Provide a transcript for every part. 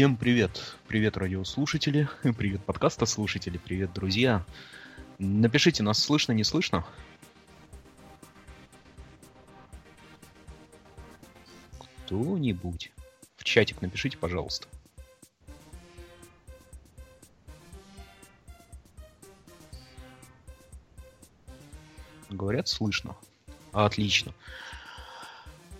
Всем привет. Привет, радиослушатели. Привет, подкаста слушатели. Привет, друзья. Напишите, нас слышно, не слышно? Кто-нибудь. В чатик напишите, пожалуйста. Говорят, слышно. Отлично.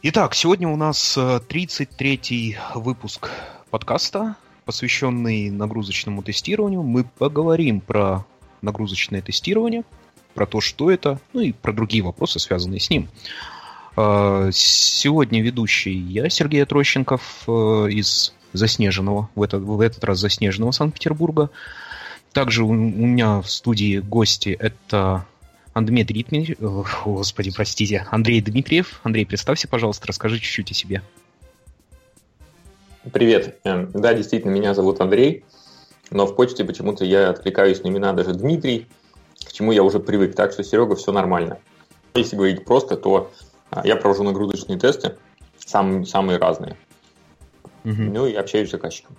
Итак, сегодня у нас 33-й э, выпуск подкаста, посвященный нагрузочному тестированию. Мы поговорим про нагрузочное тестирование, про то, что это, ну и про другие вопросы, связанные с ним. Э, сегодня ведущий я, Сергей Трощенков, э, из заснеженного, в этот, в этот раз заснеженного Санкт-Петербурга. Также у меня в студии гости это Дмитрий Дмитриев, господи, простите, Андрей Дмитриев. Андрей, представься, пожалуйста, расскажи чуть-чуть о себе. Привет. Эм, да, действительно, меня зовут Андрей, но в почте почему-то я откликаюсь на имена даже Дмитрий, к чему я уже привык, так что, Серега, все нормально. Если говорить просто, то а, я провожу нагрузочные тесты, сам, самые разные. Угу. Ну и общаюсь с заказчиком.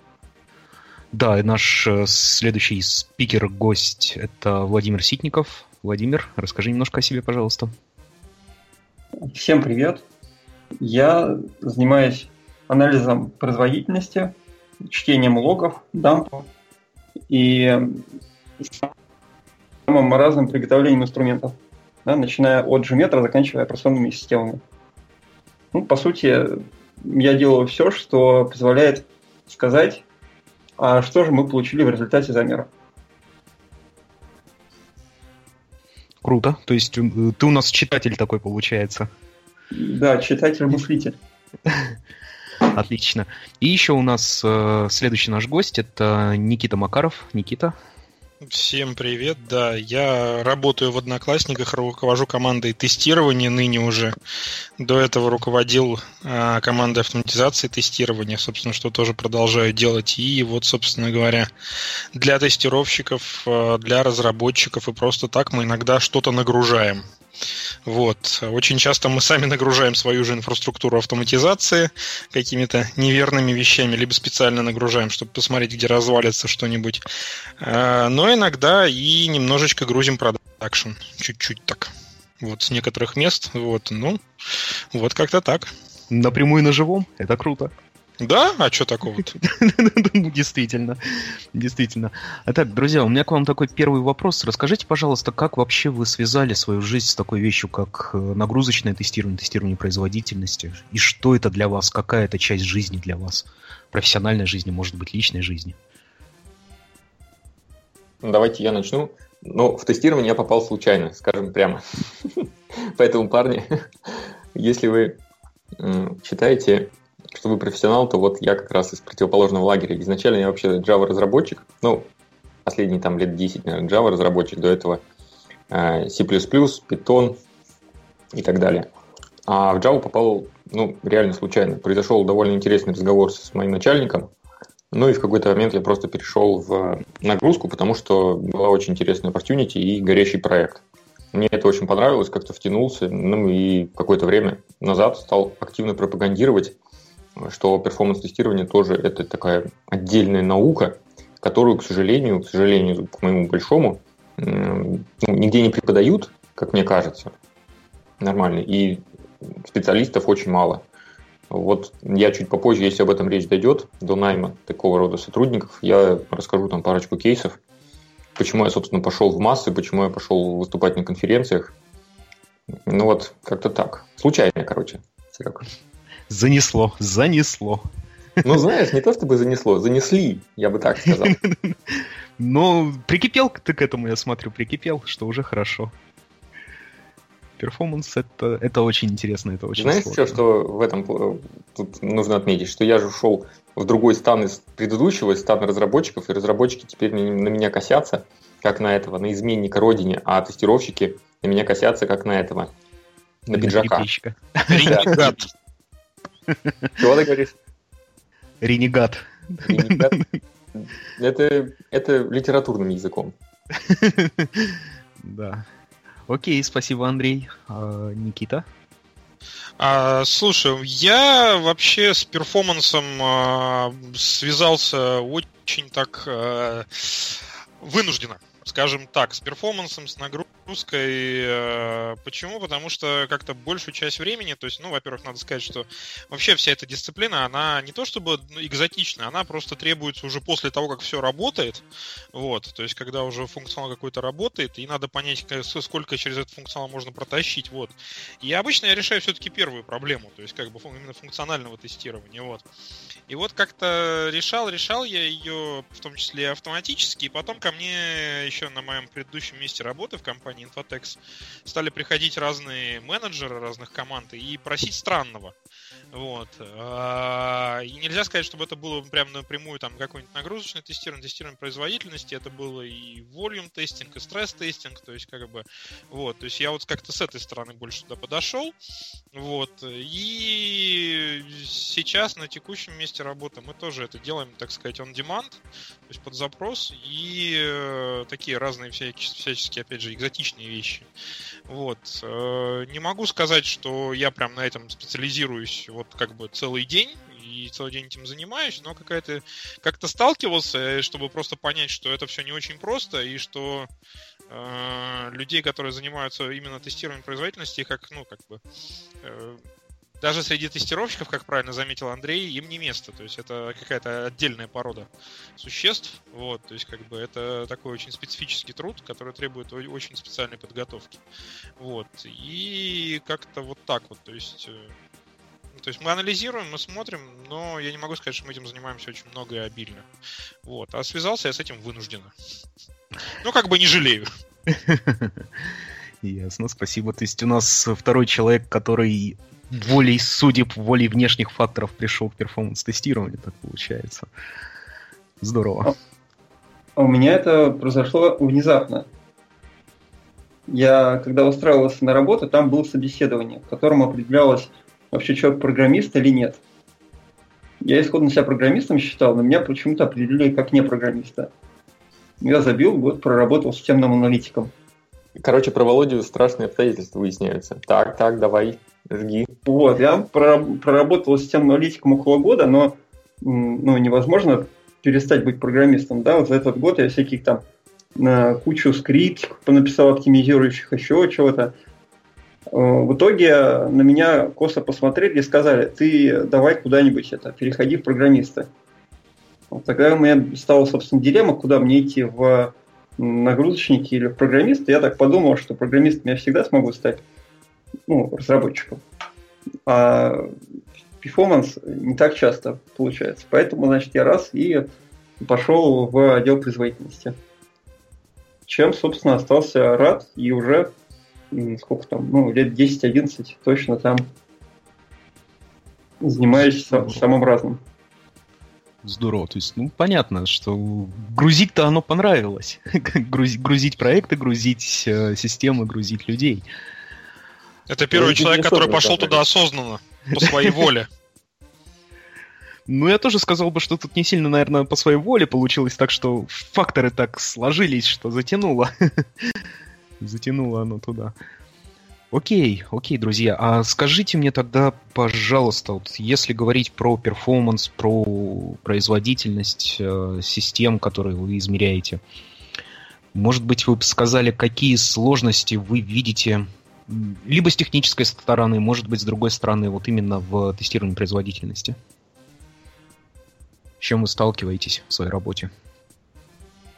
Да, и наш э, следующий спикер-гость – это Владимир Ситников, Владимир, расскажи немножко о себе, пожалуйста. Всем привет. Я занимаюсь анализом производительности, чтением логов, дампов и самым разным приготовлением инструментов, да, начиная от Gmetro, заканчивая операционными системами. Ну, по сути, я делаю все, что позволяет сказать, а что же мы получили в результате замера. Круто. То есть э, ты у нас читатель такой получается. Да, читатель-мыслитель. Отлично. И еще у нас э, следующий наш гость это Никита Макаров. Никита. Всем привет, да, я работаю в Одноклассниках, руковожу командой тестирования ныне уже. До этого руководил э, командой автоматизации тестирования, собственно, что тоже продолжаю делать. И вот, собственно говоря, для тестировщиков, э, для разработчиков и просто так мы иногда что-то нагружаем. Вот. Очень часто мы сами нагружаем свою же инфраструктуру автоматизации какими-то неверными вещами, либо специально нагружаем, чтобы посмотреть, где развалится что-нибудь. А, но иногда и немножечко грузим продакшн. Чуть-чуть так. Вот, с некоторых мест. Вот, ну, вот как-то так. Напрямую на живом? Это круто. Да? А что такого-то? Действительно. Действительно. А так, друзья, у меня к вам такой первый вопрос. Расскажите, пожалуйста, как вообще вы связали свою жизнь с такой вещью, как э, нагрузочное тестирование, тестирование производительности? И что это для вас? Какая это часть жизни для вас? Профессиональной жизни, может быть, личной жизни? Давайте я начну. Ну, в тестирование я попал случайно, скажем прямо. Поэтому, парни, если вы читаете что вы профессионал, то вот я как раз из противоположного лагеря. Изначально я вообще Java-разработчик, ну, последние там лет 10, наверное, Java-разработчик, до этого э, C++, Python и так далее. А в Java попал, ну, реально случайно. Произошел довольно интересный разговор с моим начальником, ну и в какой-то момент я просто перешел в нагрузку, потому что была очень интересная opportunity и горящий проект. Мне это очень понравилось, как-то втянулся, ну и какое-то время назад стал активно пропагандировать что перформанс-тестирование тоже это такая отдельная наука, которую, к сожалению, к сожалению, к моему большому, ну, нигде не преподают, как мне кажется, нормально, и специалистов очень мало. Вот я чуть попозже, если об этом речь дойдет, до найма такого рода сотрудников, я расскажу там парочку кейсов, почему я, собственно, пошел в массы, почему я пошел выступать на конференциях. Ну вот, как-то так. Случайно, короче, Серега. Занесло, занесло. Ну, знаешь, не то чтобы занесло, занесли, я бы так сказал. Ну, прикипел ты к этому, я смотрю, прикипел, что уже хорошо. Перформанс это, это очень интересно, это очень Знаешь, все, что в этом тут нужно отметить, что я же ушел в другой стан из предыдущего, из стана разработчиков, и разработчики теперь на меня косятся, как на этого, на изменника родине, а тестировщики на меня косятся, как на этого, на пиджака. Ренегат. Чего ты говоришь? Ренегат. Ренегат. Это, это литературным языком. Да. Окей, спасибо, Андрей. А, Никита? А, слушай, я вообще с перформансом а, связался очень так а, вынужденно скажем так, с перформансом, с нагрузкой. Э, почему? Потому что как-то большую часть времени, то есть, ну, во-первых, надо сказать, что вообще вся эта дисциплина, она не то чтобы экзотична, она просто требуется уже после того, как все работает. Вот, то есть, когда уже функционал какой-то работает, и надо понять, сколько через этот функционал можно протащить. Вот. И обычно я решаю все-таки первую проблему, то есть, как бы именно функционального тестирования. Вот. И вот как-то решал, решал я ее, в том числе автоматически, и потом ко мне еще на моем предыдущем месте работы в компании Infotex стали приходить разные менеджеры разных команд и просить странного. Вот. А, и нельзя сказать, чтобы это было прям напрямую там какое-нибудь нагрузочное тестирование, тестирование производительности. Это было и volume тестинг, и стресс тестинг. То есть, как бы, вот. То есть, я вот как-то с этой стороны больше туда подошел. Вот. И сейчас на текущем месте работы мы тоже это делаем, так сказать, on demand, то есть под запрос. И э, такие разные всякие, всяческие, опять же, экзотичные вещи. Вот. Э, не могу сказать, что я прям на этом специализируюсь вот как бы целый день и целый день этим занимаюсь, но какая-то как-то сталкивался, э, чтобы просто понять, что это все не очень просто и что э, людей, которые занимаются именно тестированием производительности, как ну как бы э, даже среди тестировщиков, как правильно заметил Андрей, им не место. То есть это какая-то отдельная порода существ. Вот, то есть как бы это такой очень специфический труд, который требует очень специальной подготовки. Вот. И как-то вот так вот. То есть э, то есть мы анализируем, мы смотрим, но я не могу сказать, что мы этим занимаемся очень много и обильно. Вот. А связался я с этим вынужденно. Ну, как бы не жалею. Ясно, спасибо. То есть у нас второй человек, который волей судеб, волей внешних факторов пришел к перформанс-тестированию, так получается. Здорово. А у меня это произошло внезапно. Я, когда устраивался на работу, там было собеседование, в котором определялось, вообще человек программист или нет. Я исходно себя программистом считал, но меня почему-то определили как не программиста. Я забил, год проработал системным аналитиком. Короче, про Володю страшные обстоятельства выясняются. Так, так, давай, жги. Вот, я проработал системным аналитиком около года, но ну, невозможно перестать быть программистом. Да, вот за этот год я всяких там на кучу скриптов написал оптимизирующих, еще чего-то. Э, в итоге на меня косо посмотрели и сказали, ты давай куда-нибудь это, переходи в программиста. Тогда у меня стала, собственно, дилемма, куда мне идти, в нагрузочники или в программисты. Я так подумал, что программистом я всегда смогу стать, ну, разработчиком. А перформанс не так часто получается. Поэтому, значит, я раз и пошел в отдел производительности. Чем, собственно, остался рад и уже сколько там, ну, лет 10-11 точно там занимаюсь сам, самым разным. Здорово. То есть, ну, понятно, что грузить-то оно понравилось. грузить, грузить проекты, грузить э, системы, грузить людей. Это первый ну, человек, который пошел туда осознанно, по своей воле. Ну, я тоже сказал бы, что тут не сильно, наверное, по своей воле получилось так, что факторы так сложились, что затянуло. затянуло оно туда. Окей, окей, друзья. А скажите мне тогда, пожалуйста, вот если говорить про перформанс, про производительность э, систем, которые вы измеряете, может быть, вы бы сказали, какие сложности вы видите либо с технической стороны, может быть, с другой стороны, вот именно в тестировании производительности? С чем вы сталкиваетесь в своей работе?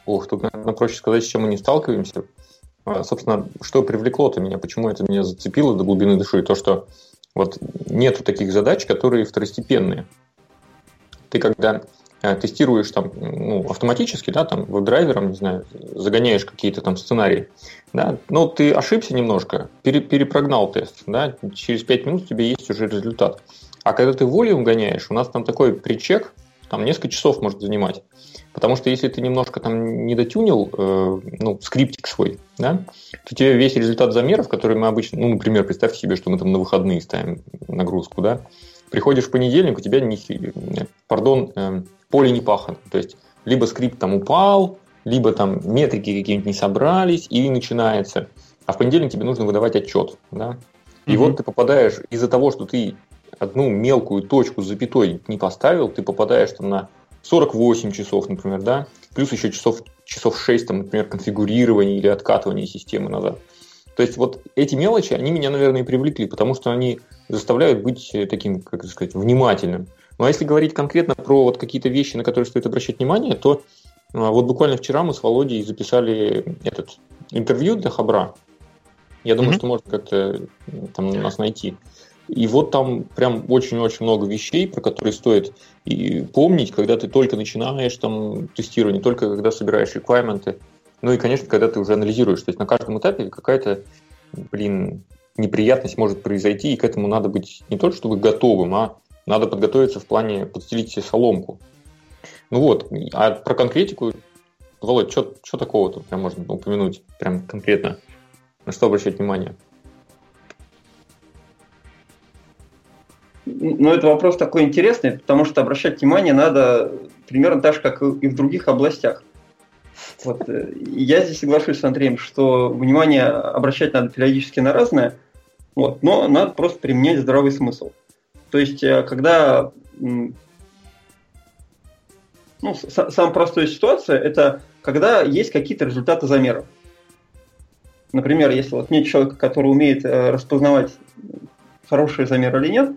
Ох, тут, наверное, проще сказать, с чем мы не сталкиваемся. А, собственно, что привлекло-то меня, почему это меня зацепило до глубины души, то, что вот нету таких задач, которые второстепенные. Ты когда э, тестируешь там ну, автоматически, да, там веб-драйвером, не знаю, загоняешь какие-то там сценарии, да, но ты ошибся немножко, пере, перепрогнал тест, да, через 5 минут у тебя есть уже результат. А когда ты волю гоняешь, у нас там такой причек, там несколько часов может занимать. Потому что если ты немножко там не дотюнил, э, ну, скриптик свой, да, то тебе весь результат замеров, которые мы обычно, ну, например, представь себе, что мы там на выходные ставим нагрузку, да, приходишь в понедельник, у тебя, не, пардон, э, поле не пахано. То есть, либо скрипт там упал, либо там метрики какие-нибудь не собрались, и начинается. А в понедельник тебе нужно выдавать отчет, да. И mm вот ты попадаешь из-за того, что ты одну мелкую точку с запятой не поставил, ты попадаешь там на 48 часов, например, да, плюс еще часов, часов 6, там, например, конфигурирования или откатывания системы назад. То есть вот эти мелочи, они меня, наверное, и привлекли, потому что они заставляют быть таким, как сказать, внимательным. Ну а если говорить конкретно про вот какие-то вещи, на которые стоит обращать внимание, то а, вот буквально вчера мы с Володей записали этот интервью для Хабра. Я думаю, mm-hmm. что можно как-то там нас найти. И вот там прям очень-очень много вещей, про которые стоит и помнить, когда ты только начинаешь там тестирование, только когда собираешь реквайменты. Ну и, конечно, когда ты уже анализируешь. То есть на каждом этапе какая-то, блин, неприятность может произойти, и к этому надо быть не только чтобы готовым, а надо подготовиться в плане подстелить себе соломку. Ну вот, а про конкретику, Володь, что такого тут прям можно упомянуть, прям конкретно? На что обращать внимание? Ну, это вопрос такой интересный, потому что обращать внимание надо примерно так же, как и в других областях. Вот. Э, я здесь соглашусь с Андреем, что внимание обращать надо периодически на разное, вот, но надо просто применять здравый смысл. То есть, э, когда ну, самая простая ситуация, это когда есть какие-то результаты замеров. Например, если вот нет человека, который умеет э, распознавать хороший замер или нет,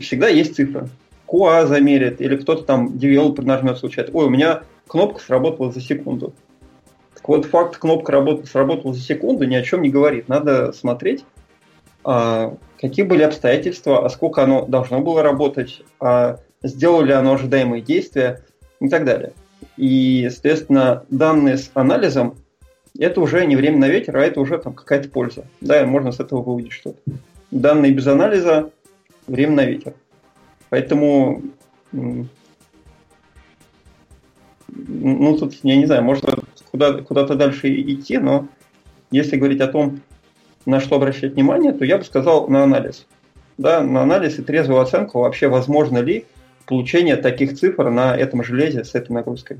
всегда есть цифра. QA замерит, или кто-то там, девелопер нажмет случайно. Ой, у меня кнопка сработала за секунду. Так вот, факт кнопка работ, сработала за секунду ни о чем не говорит. Надо смотреть, а, какие были обстоятельства, а сколько оно должно было работать, а сделало ли оно ожидаемые действия и так далее. И, соответственно, данные с анализом это уже не время на ветер, а это уже там какая-то польза. Да, можно с этого выудить что-то. Данные без анализа время на ветер. Поэтому, ну, тут, я не знаю, может куда, куда-то дальше идти, но если говорить о том, на что обращать внимание, то я бы сказал на анализ. Да, на анализ и трезвую оценку вообще возможно ли получение таких цифр на этом железе с этой нагрузкой.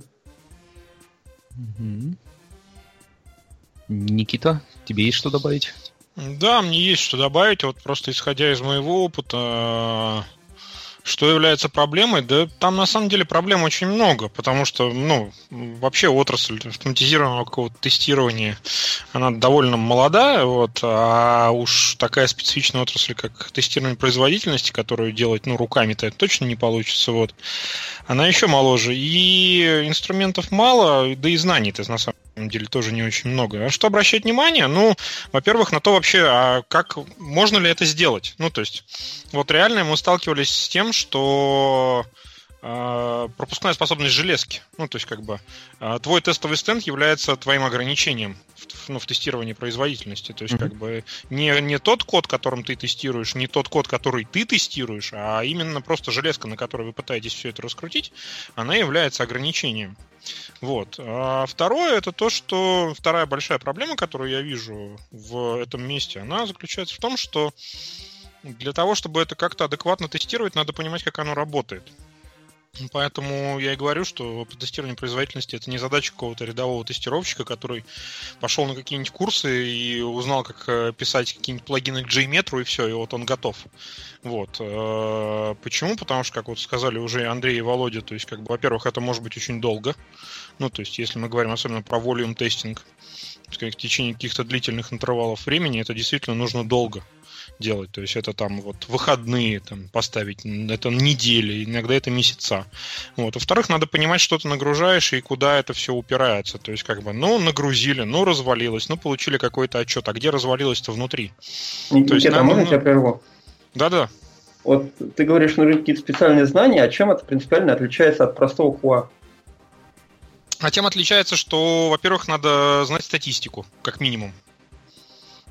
Никита, тебе есть что добавить? Да, мне есть что добавить. Вот просто исходя из моего опыта, что является проблемой? Да там на самом деле проблем очень много, потому что, ну, вообще отрасль автоматизированного какого-то тестирования, она довольно молодая, вот, а уж такая специфичная отрасль, как тестирование производительности, которую делать, ну, руками-то это точно не получится, вот, она еще моложе, и инструментов мало, да и знаний-то на самом деле тоже не очень много. А что обращать внимание? Ну, во-первых, на то вообще, а как можно ли это сделать? Ну, то есть, вот реально мы сталкивались с тем, что э, пропускная способность железки, ну, то есть, как бы, э, твой тестовый стенд является твоим ограничением в, ну, в тестировании производительности. То есть, mm-hmm. как бы, не, не тот код, которым ты тестируешь, не тот код, который ты тестируешь, а именно просто железка, на которой вы пытаетесь все это раскрутить, она является ограничением. Вот. А второе это то, что вторая большая проблема, которую я вижу в этом месте, она заключается в том, что для того, чтобы это как-то адекватно тестировать, надо понимать, как оно работает. Поэтому я и говорю, что тестирование производительности это не задача какого-то рядового тестировщика, который пошел на какие-нибудь курсы и узнал, как э, писать какие-нибудь плагины к JMeter, и все, и вот он готов. Вот. Э, почему? Потому что, как вот сказали уже Андрей и Володя, то есть, как бы, во-первых, это может быть очень долго. Ну, то есть, если мы говорим особенно про volume тестинг, в течение каких-то длительных интервалов времени, это действительно нужно долго делать. То есть это там вот выходные там, поставить, это недели, иногда это месяца. Вот. Во-вторых, надо понимать, что ты нагружаешь и куда это все упирается. То есть как бы, ну, нагрузили, ну, развалилось, ну, получили какой-то отчет. А где развалилось-то внутри? Никита, То есть, надо, можно ну... тебя прерву? Да-да. Вот ты говоришь, нужны какие-то специальные знания, а чем это принципиально отличается от простого QA? А тем отличается, что, во-первых, надо знать статистику, как минимум.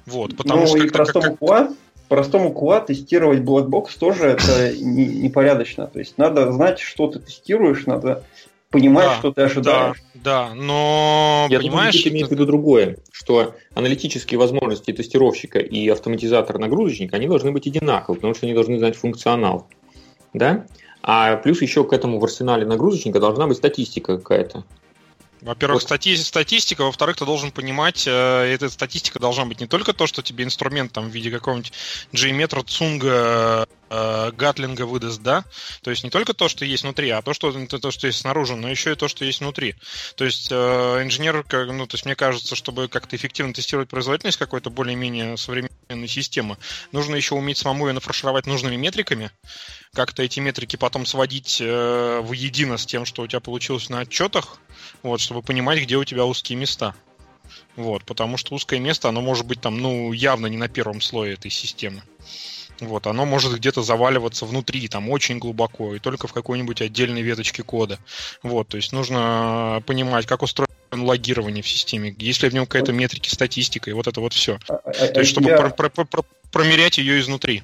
Вот, потому ну, что и простому как, QA простому QA тестировать black box тоже это непорядочно. Не То есть надо знать, что ты тестируешь, надо понимать, да, что ты ожидаешь. Да, да но Я понимаешь, думаю, имеет в виду другое, что аналитические возможности тестировщика и автоматизатор нагрузочника, они должны быть одинаковы, потому что они должны знать функционал. Да? А плюс еще к этому в арсенале нагрузочника должна быть статистика какая-то. Во-первых, вот. стати- статистика, во-вторых, ты должен понимать, э, эта статистика должна быть не только то, что тебе инструмент там в виде какого-нибудь G-метра, Цунга, э, Гатлинга выдаст, да? То есть не только то, что есть внутри, а то, что, то, что есть снаружи, но еще и то, что есть внутри. То есть э, инженер, ну, то есть мне кажется, чтобы как-то эффективно тестировать производительность какой-то более-менее современной системы, нужно еще уметь самому ее нафаршировать нужными метриками, как-то эти метрики потом сводить э, воедино с тем, что у тебя получилось на отчетах, вот, чтобы понимать, где у тебя узкие места. Вот, потому что узкое место, оно может быть там, ну, явно не на первом слое этой системы. Вот, оно может где-то заваливаться внутри, там очень глубоко, и только в какой-нибудь отдельной веточке кода. Вот, то есть нужно понимать, как устроено логирование в системе, есть ли в нем какая-то метрика, статистика, и вот это вот все. А, а, то есть, чтобы я... про- про- про- промерять ее изнутри.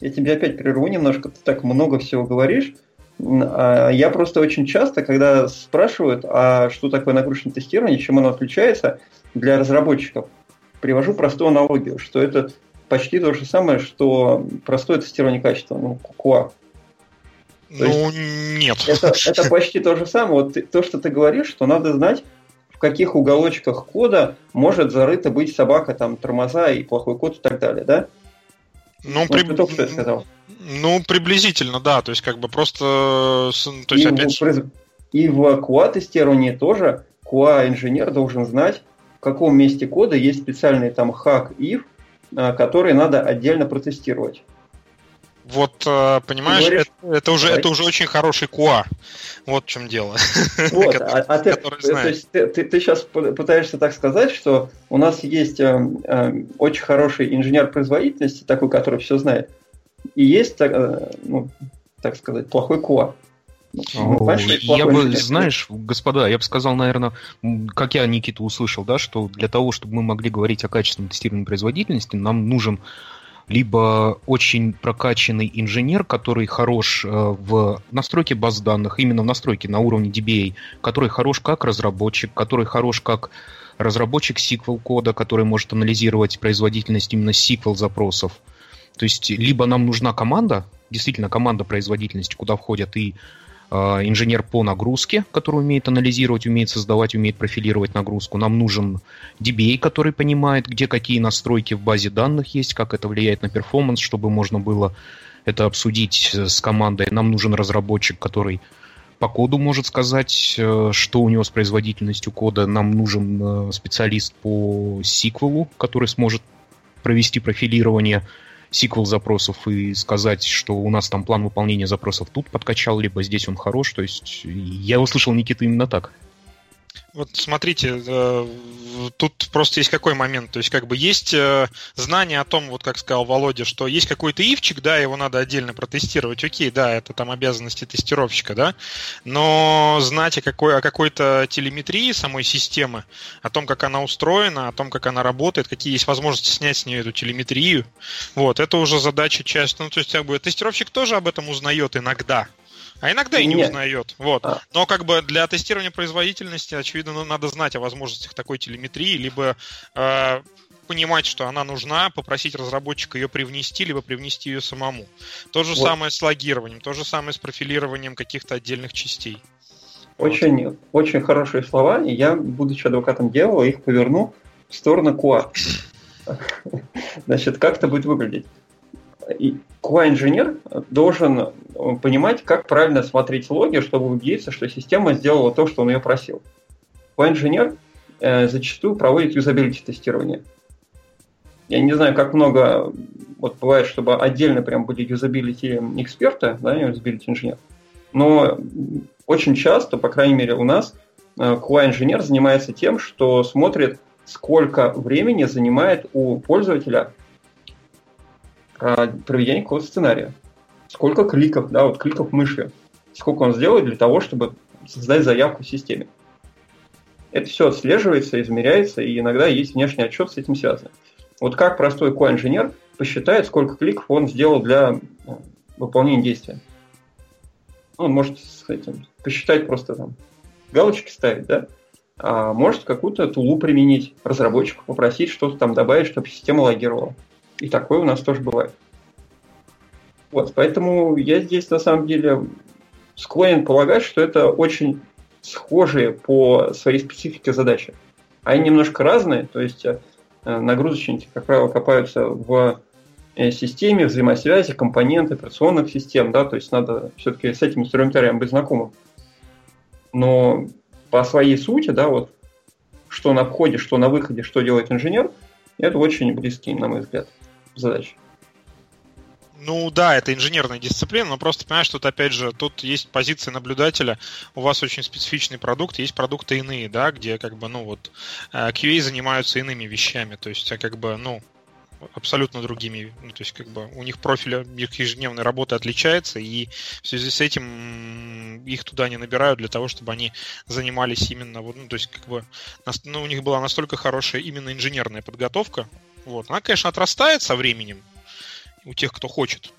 Я тебе опять прерву немножко, ты так много всего говоришь. А, я просто очень часто, когда спрашивают, а что такое нагрузочное тестирование, чем оно отличается для разработчиков, привожу простую аналогию, что это почти то же самое, что простое тестирование качества, ну, QA. То ну, нет. Это, это почти то же самое. Вот ты, то, что ты говоришь, что надо знать, в каких уголочках кода может зарыта быть собака, там, тормоза и плохой код и так далее, да? Ну, вот при... только что я сказал. Ну, приблизительно, да. То есть, как бы просто... То есть, и, опять... в, и в QA-тестировании тоже QA-инженер должен знать, в каком месте кода есть специальный там хак if, а, который надо отдельно протестировать. Вот, э, понимаешь, говоришь, это, это, уже, это уже очень хороший QA. Вот в чем дело. Вот, который, а, а ты, то есть ты, ты, ты сейчас пытаешься так сказать, что у нас есть э, э, очень хороший инженер производительности, такой, который все знает, и есть, э, ну, так сказать, плохой QA. Ну, я бы, знаешь, господа, я бы сказал, наверное, как я Никиту услышал, да, что для того, чтобы мы могли говорить о качественном тестировании производительности, нам нужен либо очень прокачанный инженер, который хорош э, в настройке баз данных, именно в настройке на уровне DBA, который хорош как разработчик, который хорош как разработчик SQL кода, который может анализировать производительность именно SQL запросов. То есть либо нам нужна команда, действительно команда производительности, куда входят и инженер по нагрузке, который умеет анализировать, умеет создавать, умеет профилировать нагрузку. Нам нужен DBA, который понимает, где какие настройки в базе данных есть, как это влияет на перформанс, чтобы можно было это обсудить с командой. Нам нужен разработчик, который по коду может сказать, э, что у него с производительностью кода. Нам нужен э, специалист по SQL, который сможет провести профилирование сиквел запросов и сказать, что у нас там план выполнения запросов тут подкачал, либо здесь он хорош. То есть я услышал Никита именно так. Вот смотрите, э, тут просто есть какой момент. То есть, как бы есть э, знание о том, вот как сказал Володя, что есть какой-то ивчик, да, его надо отдельно протестировать. Окей, да, это там обязанности тестировщика, да. Но знать о, какой, о какой-то телеметрии самой системы, о том, как она устроена, о том, как она работает, какие есть возможности снять с нее эту телеметрию, вот, это уже задача часть. Ну, то есть, как бы, тестировщик тоже об этом узнает иногда. А иногда и не Нет. узнает. Вот. А. Но как бы для тестирования производительности, очевидно, ну, надо знать о возможностях такой телеметрии, либо э, понимать, что она нужна, попросить разработчика ее привнести, либо привнести ее самому. То же вот. самое с логированием, то же самое с профилированием каких-то отдельных частей. Очень, вот. очень хорошие слова, и я, будучи адвокатом дьявола, их поверну в сторону QA. Значит, как это будет выглядеть? QA-инженер должен э, понимать, как правильно смотреть логи, чтобы убедиться, что система сделала то, что он ее просил. QA-инженер э, зачастую проводит юзабилити-тестирование. Я не знаю, как много вот бывает, чтобы отдельно прям были юзабилити эксперты, да, юзабилити инженер. Но очень часто, по крайней мере у нас, QA-инженер э, занимается тем, что смотрит, сколько времени занимает у пользователя проведения какого-то сценария. Сколько кликов, да, вот кликов мыши, сколько он сделает для того, чтобы создать заявку в системе. Это все отслеживается, измеряется, и иногда есть внешний отчет с этим связан. Вот как простой QA-инженер посчитает, сколько кликов он сделал для ну, выполнения действия. Ну, он может с этим посчитать просто там галочки ставить, да? А может какую-то тулу применить, разработчику попросить что-то там добавить, чтобы система логировала. И такое у нас тоже бывает. Вот, поэтому я здесь на самом деле склонен полагать, что это очень схожие по своей специфике задачи. Они немножко разные, то есть э, нагрузочники, как правило, копаются в э, системе взаимосвязи, компоненты операционных систем, да, то есть надо все-таки с этим инструментарием быть знакомым. Но по своей сути, да, вот что на входе, что на выходе, что делает инженер, это очень близкие, на мой взгляд, задачи. Ну да, это инженерная дисциплина, но просто понимаешь, что опять же, тут есть позиция наблюдателя, у вас очень специфичный продукт, есть продукты иные, да, где как бы, ну вот, э, QA занимаются иными вещами, то есть а как бы, ну, абсолютно другими. Ну, то есть, как бы у них профиль их ежедневной работы отличается, и в связи с этим их туда не набирают для того, чтобы они занимались именно вот, ну, то есть, как бы ну, у них была настолько хорошая именно инженерная подготовка. Вот. Она, конечно, отрастает со временем, у тех, кто хочет,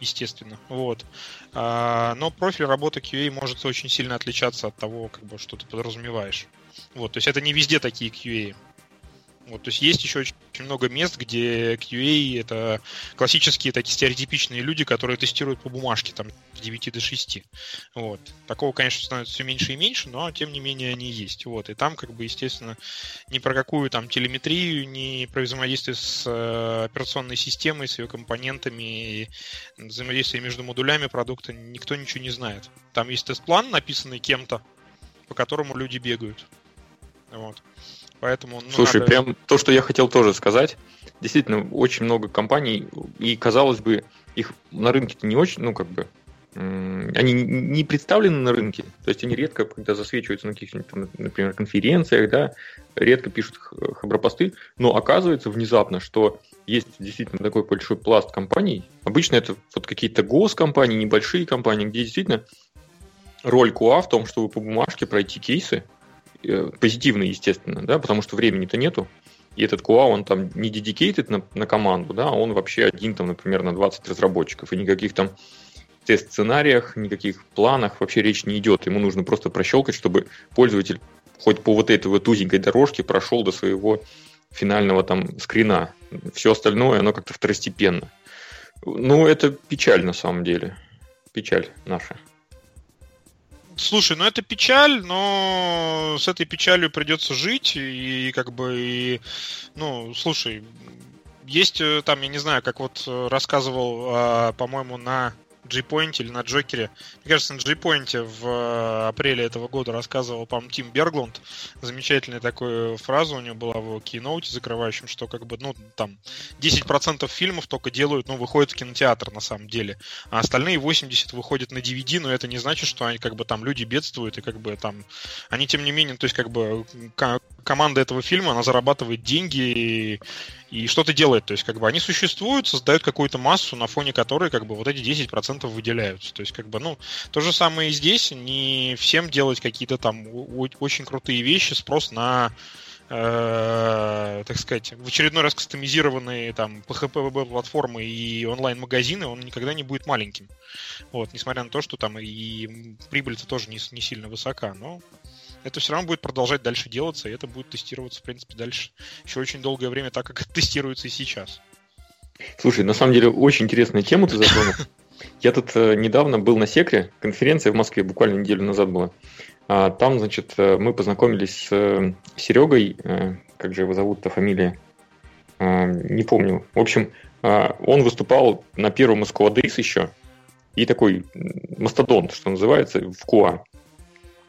естественно. Вот. А, но профиль работы QA может очень сильно отличаться от того, как бы, что ты подразумеваешь. Вот, то есть это не везде такие QA. Вот, то есть есть еще очень много мест, где QA это классические такие стереотипичные люди, которые тестируют по бумажке там с 9 до 6. Вот. Такого, конечно, становится все меньше и меньше, но тем не менее они есть. Вот. И там, как бы, естественно, ни про какую там телеметрию, ни про взаимодействие с э, операционной системой, с ее компонентами, и взаимодействие между модулями продукта никто ничего не знает. Там есть тест-план, написанный кем-то, по которому люди бегают. Вот. Поэтому, ну, Слушай, надо... прям то, что я хотел тоже сказать. Действительно, очень много компаний, и казалось бы, их на рынке-то не очень, ну, как бы, они не представлены на рынке, то есть они редко, когда засвечиваются на каких-нибудь, например, конференциях, да, редко пишут хабропосты, но оказывается внезапно, что есть действительно такой большой пласт компаний. Обычно это вот какие-то госкомпании, небольшие компании, где действительно роль QA в том, чтобы по бумажке пройти кейсы, позитивный, естественно, да, потому что времени-то нету. И этот QA, он там не dedicated на, на команду, да, он вообще один там, например, на 20 разработчиков. И никаких там тест-сценариях, никаких планах вообще речь не идет. Ему нужно просто прощелкать, чтобы пользователь хоть по вот этой вот узенькой дорожке прошел до своего финального там скрина. Все остальное, оно как-то второстепенно. Ну, это печаль на самом деле. Печаль наша. Слушай, ну это печаль, но с этой печалью придется жить, и как бы, и, ну, слушай, есть э, там, я не знаю, как вот э, рассказывал, а, по-моему, на G-Point или на Джокере. Мне кажется, на G-Point в э, апреле этого года рассказывал, по-моему, Тим Берглунд. Замечательная такая фраза у него была в киноуте закрывающем, что как бы, ну, там, 10% фильмов только делают, ну, выходят в кинотеатр на самом деле, а остальные 80 выходят на DVD, но это не значит, что они как бы там люди бедствуют и как бы там, они тем не менее, то есть как бы команда этого фильма, она зарабатывает деньги и, и что-то делает. То есть, как бы они существуют, создают какую-то массу, на фоне которой, как бы, вот эти 10% выделяются. То есть, как бы, ну, то же самое и здесь. Не всем делать какие-то там очень крутые вещи, спрос на э, так сказать, в очередной раз кастомизированные там PHP платформы и онлайн-магазины, он никогда не будет маленьким. Вот, несмотря на то, что там и прибыль-то тоже не, не сильно высока, но это все равно будет продолжать дальше делаться, и это будет тестироваться, в принципе, дальше еще очень долгое время, так как тестируется и сейчас. Слушай, на самом деле очень интересная тема ты затронул. Я тут э, недавно был на Секре, конференция в Москве буквально неделю назад была. А, там, значит, э, мы познакомились с э, Серегой, как же его зовут-то, фамилия, а, не помню. В общем, а, он выступал на первом Days еще, и такой мастодонт, что называется, в КУА.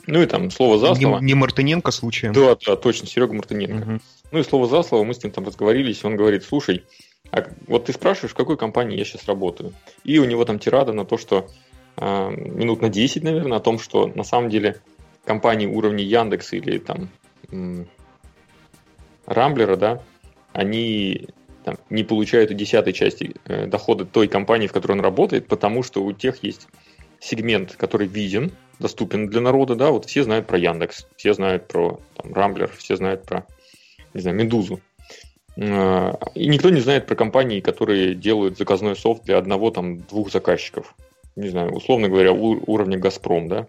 Ну и там слово за слово. Не, не Мартыненко случаем? Да, да, точно, Серега Мартыненко. Угу. Ну и слово за слово мы с ним там разговорились, он говорит, слушай, а вот ты спрашиваешь, в какой компании я сейчас работаю? И у него там тирада на то, что э, минут на 10, наверное, о том, что на самом деле компании уровня Яндекс или там Рамблера, да, они там, не получают и десятой части э, дохода той компании, в которой он работает, потому что у тех есть сегмент, который виден, доступен для народа, да, вот все знают про Яндекс, все знают про там, Рамблер, все знают про, не знаю, Медузу. А, и никто не знает про компании, которые делают заказной софт для одного, там, двух заказчиков. Не знаю, условно говоря, уровня Газпром, да.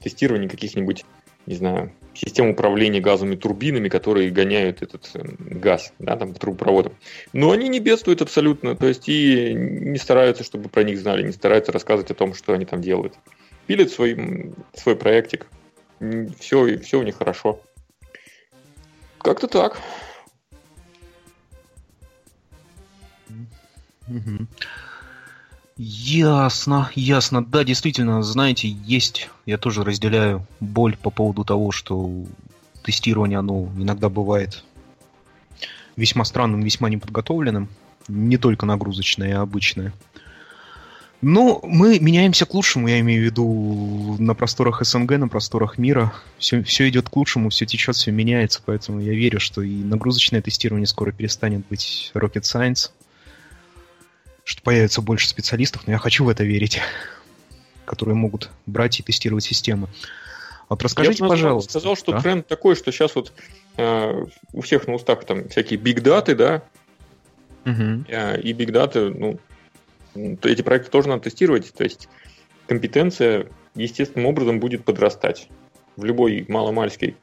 Тестирование каких-нибудь, не знаю, систем управления газовыми турбинами, которые гоняют этот э, газ, да, там, трубопроводом. Но они не бедствуют абсолютно, то есть и не стараются, чтобы про них знали, не стараются рассказывать о том, что они там делают пилит свой, свой проектик, все, все у них хорошо. Как-то так. Угу. Ясно, ясно. Да, действительно, знаете, есть, я тоже разделяю боль по поводу того, что тестирование, оно иногда бывает весьма странным, весьма неподготовленным. Не только нагрузочное, а обычное. Но мы меняемся к лучшему, я имею в виду на просторах СНГ, на просторах мира. Все, все идет к лучшему, все течет, все меняется, поэтому я верю, что и нагрузочное тестирование скоро перестанет быть rocket science что появится больше специалистов, но я хочу в это верить, которые могут брать и тестировать системы. Вот расскажите, я пожалуйста. сказал, что да? тренд такой, что сейчас вот э, у всех на устах там всякие бигдаты, да, угу. э, и бигдаты, ну, эти проекты тоже надо тестировать, то есть компетенция естественным образом будет подрастать. В любой маломальский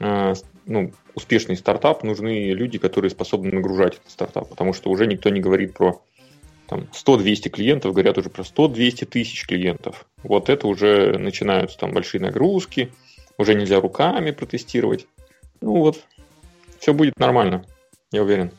э, ну, успешный стартап нужны люди, которые способны нагружать этот стартап, потому что уже никто не говорит про там 100-200 клиентов, говорят уже про 100-200 тысяч клиентов. Вот это уже начинаются там большие нагрузки, уже нельзя руками протестировать. Ну вот, все будет нормально, я уверен.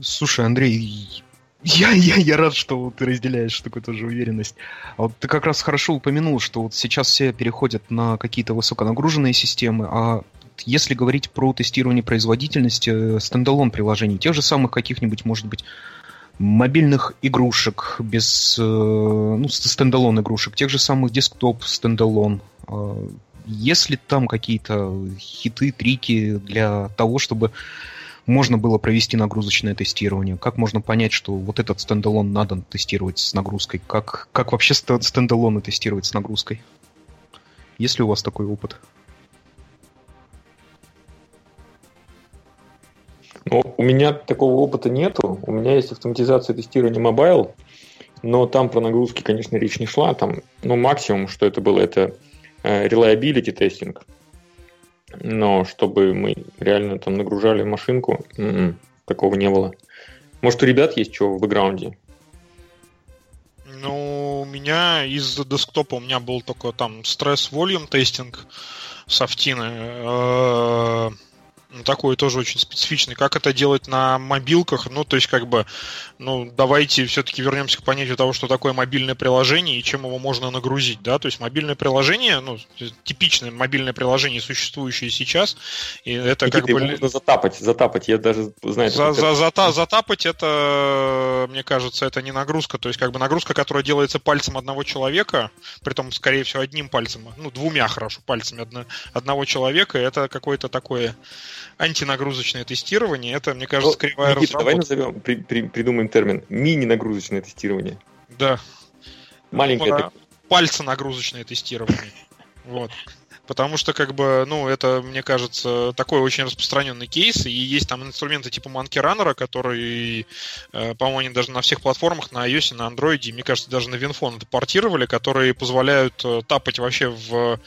Слушай, Андрей, я, я, я рад, что ты разделяешь такую тоже уверенность. А вот ты как раз хорошо упомянул, что вот сейчас все переходят на какие-то высоконагруженные системы, а если говорить про тестирование производительности э, standalone приложений, тех же самых каких-нибудь, может быть, мобильных игрушек без э, ну, standalone игрушек, тех же самых desktop standalone. А, есть ли там какие-то hint ы, trick и для того, чтобы можно было провести нагрузочное тестирование? Как можно понять, что вот этот standalone надо тестировать с нагрузкой? Как, как вообще standalone ы тестировать с нагрузкой? Есть ли у вас такой опыт? Ну, у меня такого опыта нету. У меня есть автоматизация тестирования mobile, но там про нагрузки, конечно, речь не шла. Там, ну, максимум, что это было, это э, reliability тестинг. Но чтобы мы реально там нагружали машинку, м-м, такого не было. Может, у ребят есть что в бэкграунде? Ну, у меня из десктопа у меня был только там стресс-волюм тестинг софтины. Ну, такой тоже очень специфичный. Как это делать на мобилках? Ну, то есть, как бы, ну, давайте все-таки вернемся к понятию того, что такое мобильное приложение и чем его можно нагрузить, да, то есть мобильное приложение, ну, типичное мобильное приложение, существующее сейчас, и это Никита, как бы... можно затапать, затапать, я даже знаю... За, за, зата, затапать это, мне кажется, это не нагрузка, то есть, как бы нагрузка, которая делается пальцем одного человека, при том, скорее всего, одним пальцем, ну, двумя, хорошо, пальцами одно, одного человека, это какое-то такое антинагрузочное тестирование. Это, мне кажется, ну, кривая Никита, давай назовем, при, при, придумаем термин мини-нагрузочное тестирование. Да. Маленькое. Ну, нагрузочное тестирование. Вот. Потому что, как бы, ну, это, мне кажется, такой очень распространенный кейс, и есть там инструменты типа Monkey Runner, которые, э, по-моему, они даже на всех платформах, на iOS, на Android, и, мне кажется, даже на WinPhone это портировали, которые позволяют э, тапать вообще в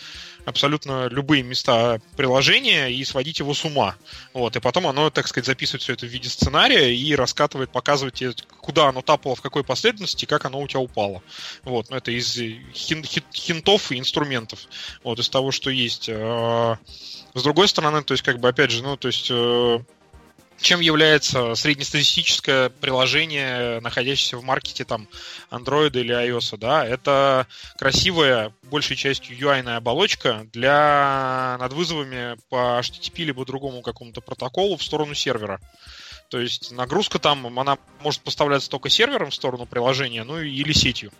абсолютно любые места приложения и сводить его с ума. Вот, и потом оно, так сказать, записывает все это в виде сценария и раскатывает, показывает тебе, куда оно тапало, в какой последовательности, как оно у тебя упало. Вот, ну, это из хин, хин, хинтов и инструментов. Вот, из того, что есть. А, с другой стороны, то есть, как бы, опять же, ну, то есть э, чем является среднестатистическое приложение, находящееся в маркете там Android или iOS, да, это красивая, большей частью UI-ная оболочка для над вызовами по HTTP либо другому какому-то протоколу в сторону сервера. То есть нагрузка там, она может поставляться только сервером в сторону приложения, ну или сетью.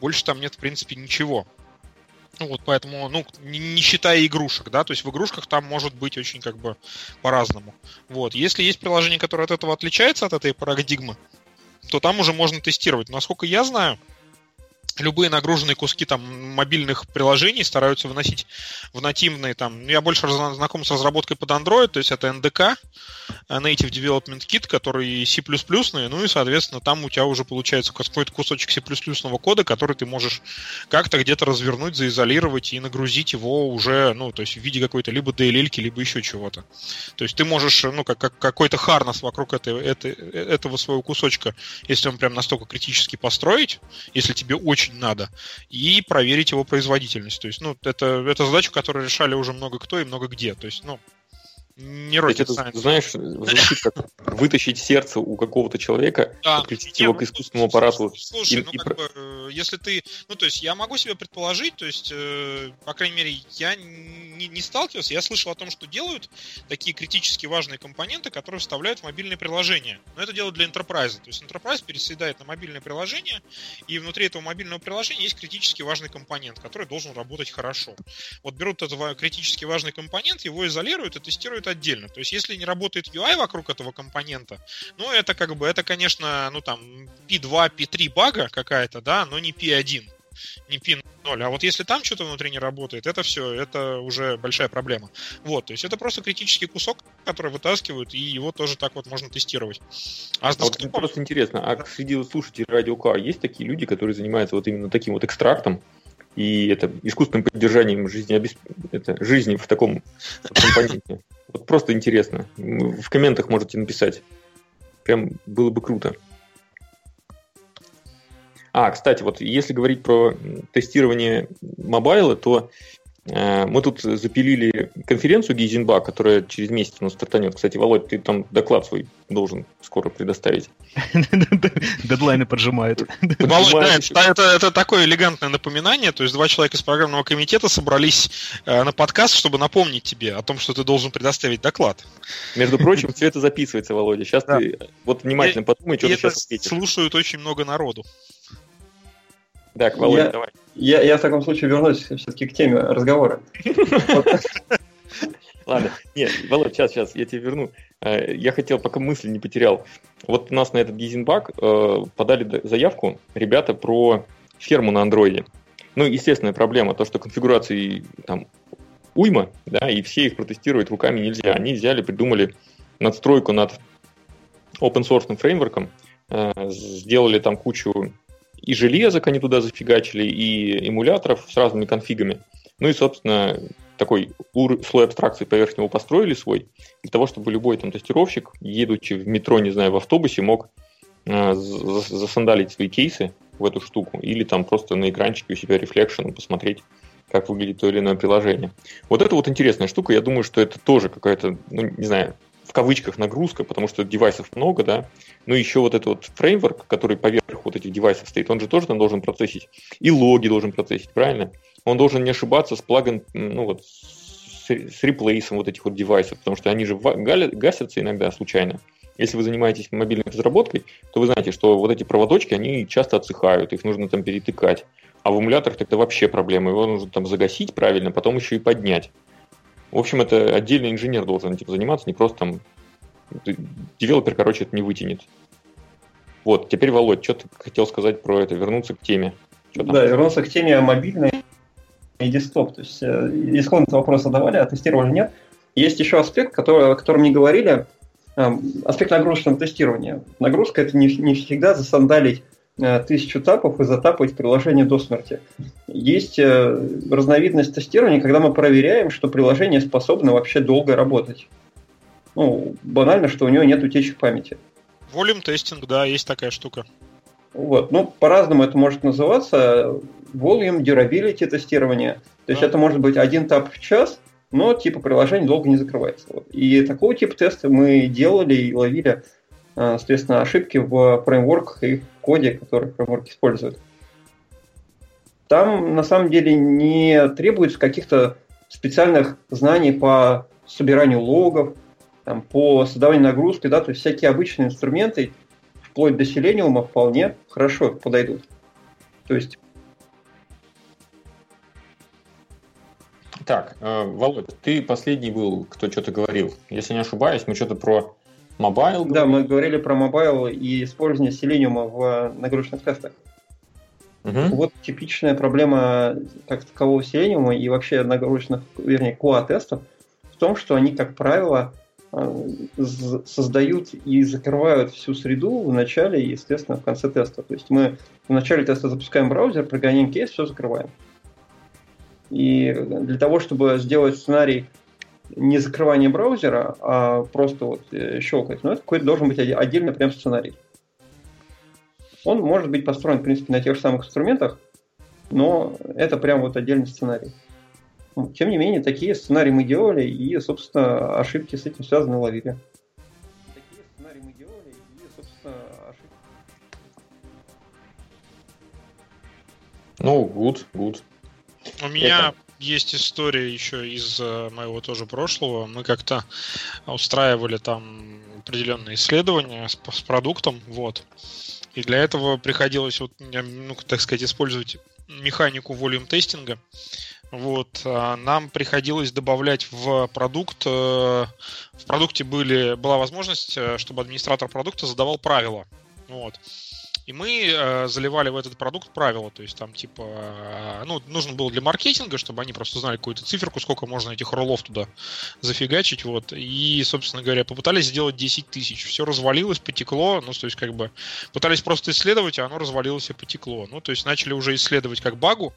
Больше там нет, в принципе, ничего. Ну вот поэтому, ну, не, считая игрушек, да, то есть в игрушках там может быть очень как бы по-разному. Вот. Если есть приложение, которое от этого отличается, от этой парадигмы, то там уже можно тестировать. Насколько я знаю, любые нагруженные куски там мобильных приложений стараются выносить в нативные там. Ну, я больше знаком с разработкой под Android, то есть это NDK, э, Native Development Kit, который C++, ну и, соответственно, там у тебя уже получается какой-то кусочек C++ кода, который ты можешь как-то где-то развернуть, заизолировать и нагрузить его уже, ну, то есть в виде какой-то либо DLL, либо еще чего-то. То есть ты можешь, ну, как, как какой-то харнес вокруг этой, этой, этого своего кусочка, если он прям настолько критически построить, если тебе очень надо, и проверить его производительность. То есть, ну, это, это задача, которую решали уже много кто и много где. То есть, ну, не rocket science. Знаешь, звучит как вытащить сердце у какого-то человека, да. подключить его к ну, искусственному аппарату. Слушай, и, ну и... как бы, э, если ты, ну то есть я могу себе предположить, то есть, э, по крайней мере, я не, не сталкивался, я слышал о том, что делают такие критически важные компоненты, которые вставляют в мобильное приложение. Но это делают для Enterprise. То есть Enterprise переседает на мобильное приложение, и внутри этого мобильного приложения есть критически важный компонент, который должен работать хорошо. Вот берут этот критически важный компонент, его изолируют и тестируют работает отдельно. То есть, если не работает UI вокруг этого компонента, ну, это как бы, это, конечно, ну, там, P2, P3 бага какая-то, да, но не P1 не пин 0. А вот если там что-то внутри не работает, это все, это уже большая проблема. Вот, то есть это просто критический кусок, который вытаскивают, и его тоже так вот можно тестировать. А, а вот просто интересно, а среди слушателей радио К есть такие люди, которые занимаются вот именно таким вот экстрактом, и это искусственным поддержанием жизни, это, жизни в таком компоненте. Вот просто интересно. В комментах можете написать. Прям было бы круто. А, кстати, вот если говорить про тестирование мобайла, то мы тут запилили конференцию Гейзенба, которая через месяц у нас стартанет. Кстати, Володь, ты там доклад свой должен скоро предоставить. Дедлайны поджимают. Володь, да, это, это такое элегантное напоминание. То есть два человека из программного комитета собрались э, на подкаст, чтобы напомнить тебе о том, что ты должен предоставить доклад. Между прочим, все это записывается, Володя. Сейчас ты вот внимательно подумай, что ты сейчас ответишь. слушают очень много народу. Так, Володя, давай. Я, я в таком случае вернусь все-таки к теме разговора. Ладно, нет, Володь, сейчас, сейчас, я тебе верну. Э, я хотел, пока мысли не потерял. Вот у нас на этот Гизенбак э, подали заявку ребята про ферму на андроиде. Ну, естественная проблема, то, что конфигурации там уйма, да, и все их протестировать руками нельзя. Они взяли, придумали надстройку над open source фреймворком, э, сделали там кучу и железок они туда зафигачили, и эмуляторов с разными конфигами. Ну и, собственно, такой слой абстракции поверх него построили свой, для того, чтобы любой там тестировщик, едучи в метро, не знаю, в автобусе, мог э, засандалить свои кейсы в эту штуку, или там просто на экранчике у себя рефлекшеном посмотреть, как выглядит то или иное приложение. Вот это вот интересная штука, я думаю, что это тоже какая-то, ну, не знаю, в кавычках нагрузка, потому что девайсов много, да, но еще вот этот вот фреймворк, который поверх вот этих девайсов стоит, он же тоже там должен процессить, и логи должен процессить, правильно? Он должен не ошибаться с плагом, ну вот, с, с реплейсом вот этих вот девайсов, потому что они же гасятся иногда случайно. Если вы занимаетесь мобильной разработкой, то вы знаете, что вот эти проводочки, они часто отсыхают, их нужно там перетыкать. А в эмуляторах это вообще проблема. Его нужно там загасить правильно, потом еще и поднять. В общем, это отдельный инженер должен этим заниматься, не просто там... Девелопер, короче, это не вытянет. Вот, теперь, Володь, что ты хотел сказать про это? Вернуться к теме. Да, вернуться к теме мобильной и desktop. То есть э, исходно вопрос задавали, а тестировали нет. Есть еще аспект, который, о котором не говорили, э, аспект нагрузочного тестирования. Нагрузка это не, не всегда засандалить тысячу тапов и затапать приложение до смерти. Есть э, разновидность тестирования, когда мы проверяем, что приложение способно вообще долго работать. Ну, банально, что у него нет утечек памяти. Volume тестинг, да, есть такая штука. Вот, ну, по-разному это может называться. Volume, durability тестирование. То да. есть это может быть один тап в час, но типа приложение долго не закрывается. Вот. И такого типа теста мы делали и ловили Э, соответственно, ошибки в фреймворках и в коде, который фреймворк использует. Там на самом деле не требуется каких-то специальных знаний по собиранию логов, там, по создаванию нагрузки, да, то есть всякие обычные инструменты, вплоть до селениума, вполне хорошо подойдут. То есть Так, э, Володь, ты последний был, кто что-то говорил. Если не ошибаюсь, мы что-то про Mobile? Да, мы говорили про mobile и использование Selenium а в нагрузочных тестах. Угу. Вот типичная проблема как такового Selenium а и вообще нагрузочных, вернее, QA-тестов в том, что они, как правило, э, создают и закрывают всю среду в начале и, естественно, в конце теста. То есть мы в начале теста запускаем браузер, прогоняем кейс, все закрываем. И для того, чтобы сделать сценарий не закрывание браузера, а просто вот э, щелкать. Но это какой-то должен быть отдельный прям сценарий. Он может быть построен, в принципе, на тех же самых инструментах, но это прям вот отдельный сценарий. Тем не менее, такие сценарии мы делали, и, собственно, ошибки с этим связаны ловили. Такие сценарии мы делали, и, собственно, ошибки. Ну, good, good. У меня это... есть история еще из э, моего тоже прошлого. Мы как-то устраивали там определенные исследования с, с продуктом, вот. И для этого приходилось, вот, ну, так сказать, использовать механику volume тестинга. Вот, а нам приходилось добавлять в продукт, э, в продукте были, была возможность, э, чтобы администратор продукта задавал правила. Вот. И мы э, заливали в этот продукт правила, то есть там типа, э, ну, нужно было для маркетинга, чтобы они просто знали какую-то циферку, сколько можно этих роллов туда зафигачить, вот. И, собственно говоря, попытались сделать 10 тысяч. Все развалилось, потекло, ну, то есть как бы пытались просто исследовать, а оно развалилось и потекло. Ну, то есть начали уже исследовать как багу,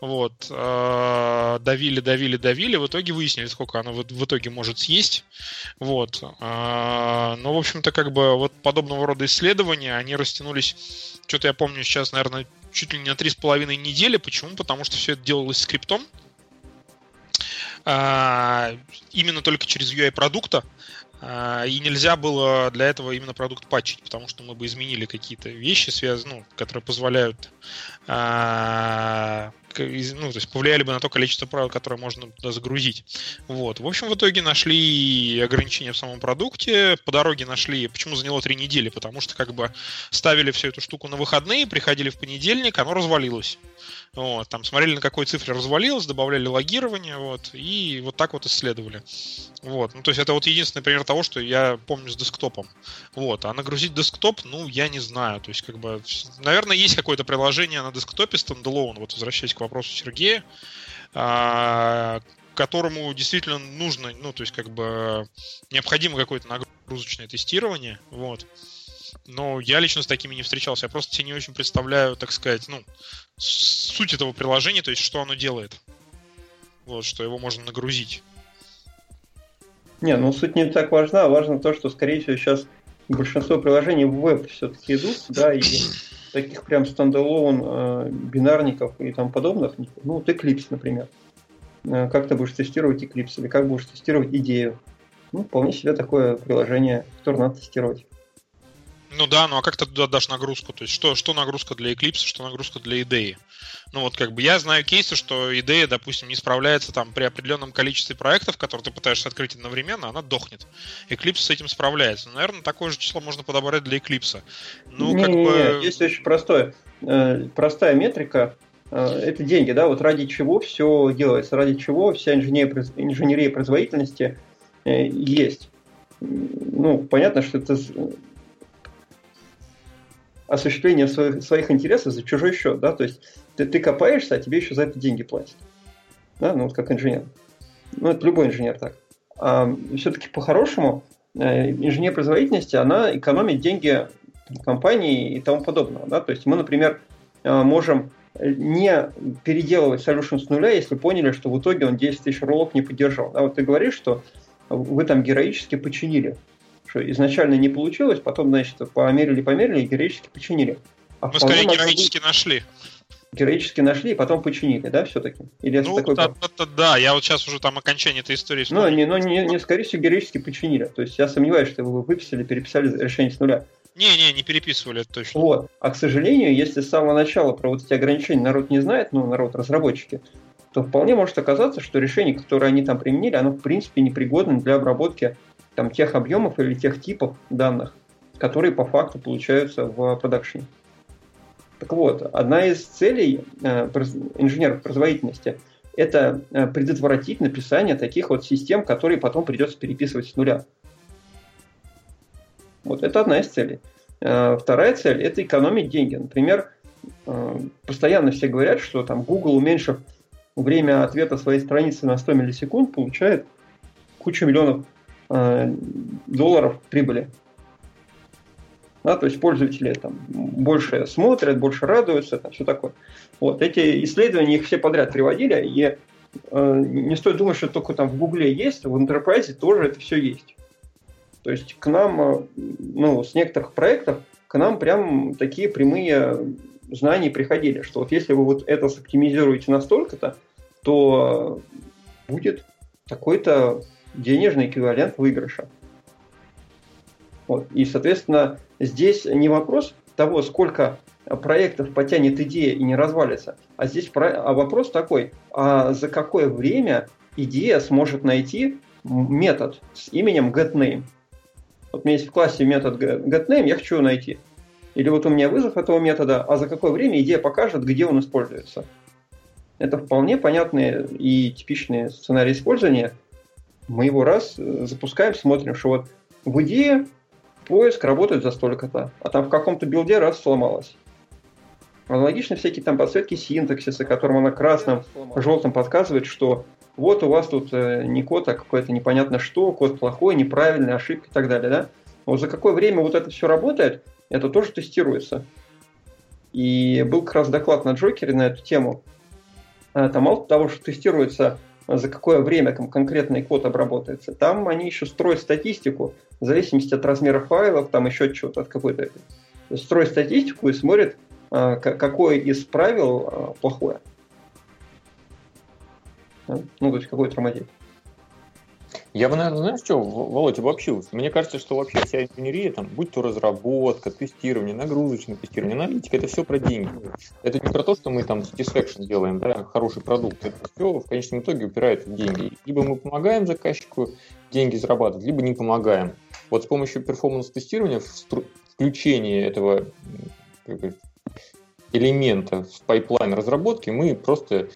вот, э, давили, давили, давили, в итоге выяснили, сколько оно в, итоге может съесть, вот. Э, ну, в общем-то, как бы вот подобного рода исследования, они растянулись, что-то я помню сейчас, наверное, чуть ли не на три с половиной недели. Почему? Потому что все это делалось скриптом, э, именно только через UI продукта, и нельзя было для этого именно продукт патчить, потому что мы бы изменили какие-то вещи, связанные, ну, которые позволяют ну, то есть повлияли бы на то количество правил, которое можно туда загрузить. Вот. В общем, в итоге нашли ограничения в самом продукте, по дороге нашли, почему заняло три недели, потому что как бы ставили всю эту штуку на выходные, приходили в понедельник, оно развалилось. Вот, там смотрели, на какой цифре развалилось, добавляли логирование, вот, и вот так вот исследовали. Вот, ну, то есть это вот единственный пример того, что я помню с десктопом. Вот, а нагрузить десктоп, ну, я не знаю. То есть, как бы, наверное, есть какое-то приложение на десктопе стендалон, вот возвращаясь к вопросу Сергея, а, которому действительно нужно, ну, то есть, как бы, необходимо какое-то нагрузочное тестирование, вот. Но я лично с такими не встречался. Я просто себе не очень представляю, так сказать, ну, суть этого приложения, то есть что оно делает. Вот, что его можно нагрузить. Не, ну суть не так важна. Важно то, что, скорее всего, сейчас большинство приложений в веб все-таки идут, да, и таких прям стендалон э, бинарников и там подобных, ну, вот Eclipse, например. Э, как ты будешь тестировать Eclipse или как будешь тестировать идею? Ну, вполне себе такое приложение, которое надо тестировать. Ну да, ну а как ты туда дашь нагрузку? То есть что, что нагрузка для Eclipse, что нагрузка для идеи? Ну вот как бы я знаю кейсы, что идея, допустим, не справляется там при определенном количестве проектов, которые ты пытаешься открыть одновременно, она дохнет. Eclipse с этим справляется. Ну, наверное, такое же число можно подобрать для Eclipse. Ну, не, как не, бы... Есть очень простое, э, простая метрика, э, это деньги, да, вот ради чего все делается, ради чего вся инженерия, инженерия производительности э, есть. Ну, понятно, что это осуществление своих, своих интересов за чужой счет, да, то есть ты, ты копаешься, а тебе еще за это деньги платят, да, ну вот как инженер. Ну, это любой инженер так. А все-таки по-хорошему э, инженер производительности, она экономит деньги компании и тому подобного, да, то есть мы, например, э, можем не переделывать solution с нуля, если поняли, что в итоге он 10 тысяч роллов не поддержал. Да, вот ты говоришь, что вы там героически починили что изначально не получилось, потом, значит, померили, померили и героически починили. А Мы скорее героически быть... нашли. Героически нашли и потом починили, да, все-таки? Или ну, такой да, да, да, я вот сейчас уже там окончание этой истории Ну, не, ну не, не, скорее всего, героически починили. То есть я сомневаюсь, что вы выписали, переписали решение с нуля. Не-не, не переписывали, это точно. Вот. А, к сожалению, если с самого начала про вот эти ограничения народ не знает, ну, народ, разработчики, то вполне может оказаться, что решение, которое они там применили, оно в принципе непригодно для обработки там, тех объемов или тех типов данных, которые по факту получаются в продакшене. Так вот, одна из целей э, инженеров производительности – это э, предотвратить написание таких вот систем, которые потом придется переписывать с нуля. Вот это одна из целей. Э, вторая цель – это экономить деньги. Например, э, постоянно все говорят, что там Google, уменьшив время ответа своей страницы на 100 миллисекунд, получает кучу миллионов долларов прибыли. Да, то есть пользователи там больше смотрят, больше радуются, там, все такое. Вот эти исследования их все подряд приводили, и э, не стоит думать, что только там в Гугле есть, в Enterprise тоже это все есть. То есть к нам, э, ну, с некоторых проектов, к нам прям такие прямые знаний приходили, что вот если вы вот это соптимизируете настолько-то, то будет такой-то денежный эквивалент выигрыша. Вот. И, соответственно, здесь не вопрос того, сколько проектов потянет идея и не развалится, а здесь про... а вопрос такой, а за какое время идея сможет найти метод с именем getName. Вот у меня есть в классе метод getName, я хочу его найти. Или вот у меня вызов этого метода, а за какое время идея покажет, где он используется. Это вполне понятные и типичные сценарии использования. Мы его раз э, запускаем, смотрим, что вот в идее поиск работает за столько-то, а там в каком-то билде раз сломалось. Аналогично всякие там подсветки синтаксиса, которым она красным, желтым подсказывает, что вот у вас тут э, не код, а какое-то непонятно что, код плохой, неправильный, ошибка и так далее, да? Вот за какое время вот это все работает, это тоже тестируется. И был как раз доклад на Джокере на эту тему. А, там мало того, что тестируется за какое время конкретный код обработается, там они еще строят статистику в зависимости от размера файлов, там еще что-то от какой-то... Строят статистику и смотрят, а, какое из правил а, плохое. Ну, то есть какой тормозит. Я бы, наверное, знаешь, что, Володь, обобщил? Мне кажется, что вообще вся инженерия, там, будь то разработка, тестирование, нагрузочное тестирование, аналитика, это все про деньги. Это не про то, что мы там satisfaction делаем, да, хороший продукт. Это все в конечном итоге упирается в деньги. Либо мы помогаем заказчику деньги зарабатывать, либо не помогаем. Вот с помощью перформанс-тестирования, включения этого элемента в pipeline разработки, мы просто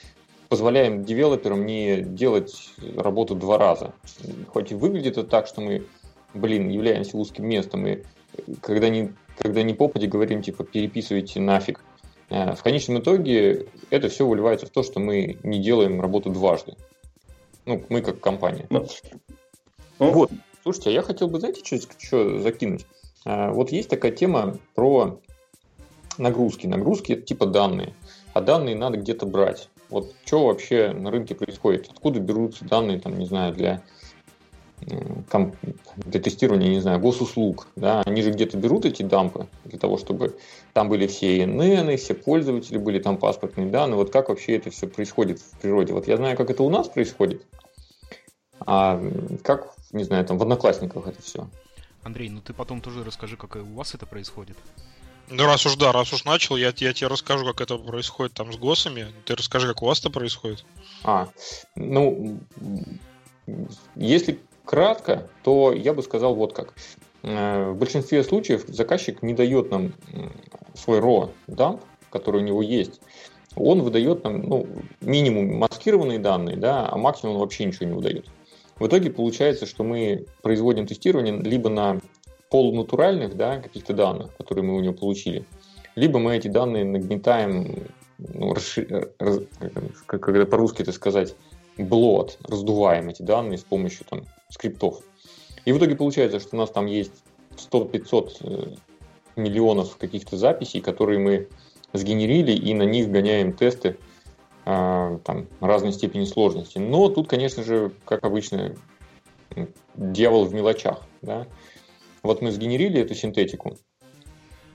позволяем девелоперам не делать работу два раза. Хоть и выглядит это так, что мы, блин, являемся узким местом, и когда не, когда не попади говорим, типа, переписывайте нафиг. Э, в конечном итоге это все выливается в то, что мы не делаем работу дважды. Ну, мы как компания. Ну, ну. Вот. Слушайте, а я хотел бы, знаете, что, что закинуть? Э, вот есть такая тема про нагрузки. Нагрузки это типа данные. А данные надо где-то брать. Вот что вообще на рынке происходит? Откуда берутся данные, там, не знаю, для, для тестирования, не знаю, госуслуг? Да? Они же где-то берут эти дампы для того, чтобы там были все ИНН, все пользователи, были там паспортные данные. Вот как вообще это все происходит в природе? Вот я знаю, как это у нас происходит, а как, не знаю, там в Одноклассниках это все. Андрей, ну ты потом тоже расскажи, как у вас это происходит. Ну, раз уж да, раз уж начал, я, я тебе расскажу, как это происходит там с ГОСами. Ты расскажи, как у вас это происходит. А, ну, если кратко, то я бы сказал вот как. Э, в большинстве случаев заказчик не дает нам свой RAW дамп, который у него есть. Он выдает нам ну, минимум маскированные данные, да, а максимум он вообще ничего не выдает. В итоге получается, что мы производим тестирование либо на полунатуральных да, каких-то данных, которые мы у него получили, либо мы эти данные нагнетаем, ну, расшир... раз... как, как по-русски это сказать, блот, раздуваем эти данные с помощью там, скриптов. И в итоге получается, что у нас там есть 100-500 э, миллионов каких-то записей, которые мы сгенерили, и на них гоняем тесты э, там, разной степени сложности. Но тут, конечно же, как обычно, дьявол в мелочах. Да? Вот мы сгенерили эту синтетику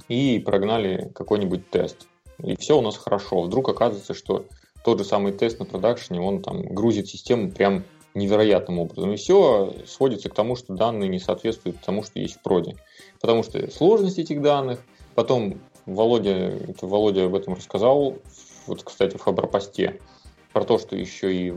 и прогнали какой-нибудь тест. И все у нас хорошо. Вдруг оказывается, что тот же самый тест на продакшене, он там грузит систему прям невероятным образом. И все сводится к тому, что данные не соответствуют тому, что есть в проде. Потому что сложность этих данных, потом Володя, это Володя об этом рассказал, вот, кстати, в Хабропосте, про то, что еще и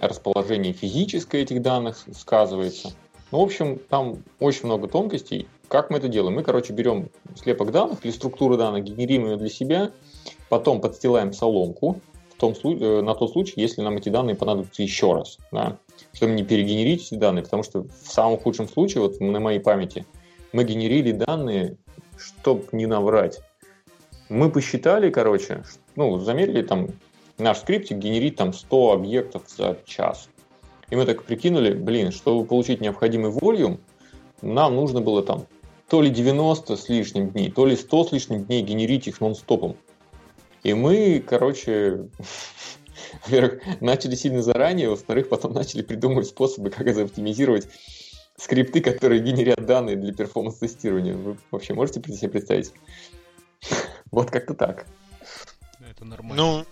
расположение физическое этих данных сказывается – ну, в общем, там очень много тонкостей. Как мы это делаем? Мы, короче, берем слепок данных или структуру данных, генерируем ее для себя, потом подстилаем соломку в том, э, на тот случай, если нам эти данные понадобятся еще раз, да, чтобы не перегенерить эти данные, потому что в самом худшем случае, вот на моей памяти, мы генерили данные, чтобы не наврать. Мы посчитали, короче, ну, замерили там наш скриптик генерит там 100 объектов за час. И мы так прикинули, блин, чтобы получить необходимый волюм, нам нужно было там то ли 90 с лишним дней, то ли 100 с лишним дней генерить их нон-стопом. И мы, короче, во-первых, начали сильно заранее, во-вторых, потом начали придумывать способы, как это оптимизировать скрипты, которые генерят данные для перформанс-тестирования. Вы вообще можете себе представить? Вот как-то так. Это нормально. Ну,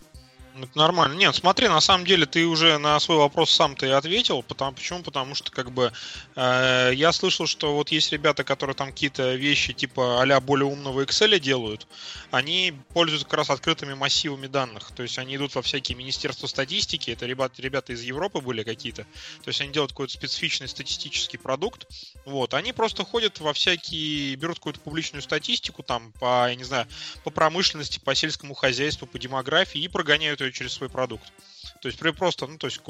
это нормально. Нет, смотри, на самом деле ты уже на свой вопрос сам ты ответил. Потому, почему? Потому что как бы э, я слышал, что вот есть ребята, которые там какие-то вещи типа а более умного Excel делают, они пользуются как раз открытыми массивами данных. То есть они идут во всякие министерства статистики, это ребята, ребята из Европы были какие-то. То есть они делают какой-то специфичный статистический продукт. Вот, они просто ходят во всякие, берут какую-то публичную статистику там по, я не знаю, по промышленности, по сельскому хозяйству, по демографии и прогоняют ее через свой продукт. То есть просто, ну, то есть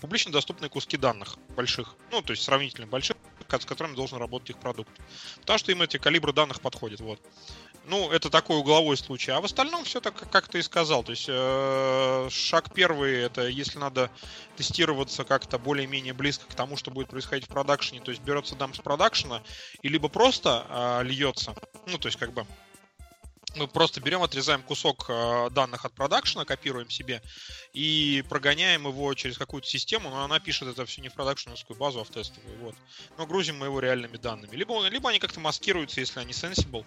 публично доступные куски данных больших, ну, то есть сравнительно больших, с которыми должен работать их продукт. Потому что им эти калибры данных подходят, вот. Ну, это такой угловой случай. А в остальном все так, как ты и сказал. То есть э, шаг первый это если надо тестироваться как-то более-менее близко к тому, что будет происходить в продакшене, то есть берется дам с продакшена и либо просто э, льется, ну, то есть как бы мы просто берем, отрезаем кусок э, данных от продакшена, копируем себе и прогоняем его через какую-то систему, но она пишет это все не в продакшеновскую базу, а в тестовую. Вот. Но грузим мы его реальными данными. Либо, либо они как-то маскируются, если они sensible.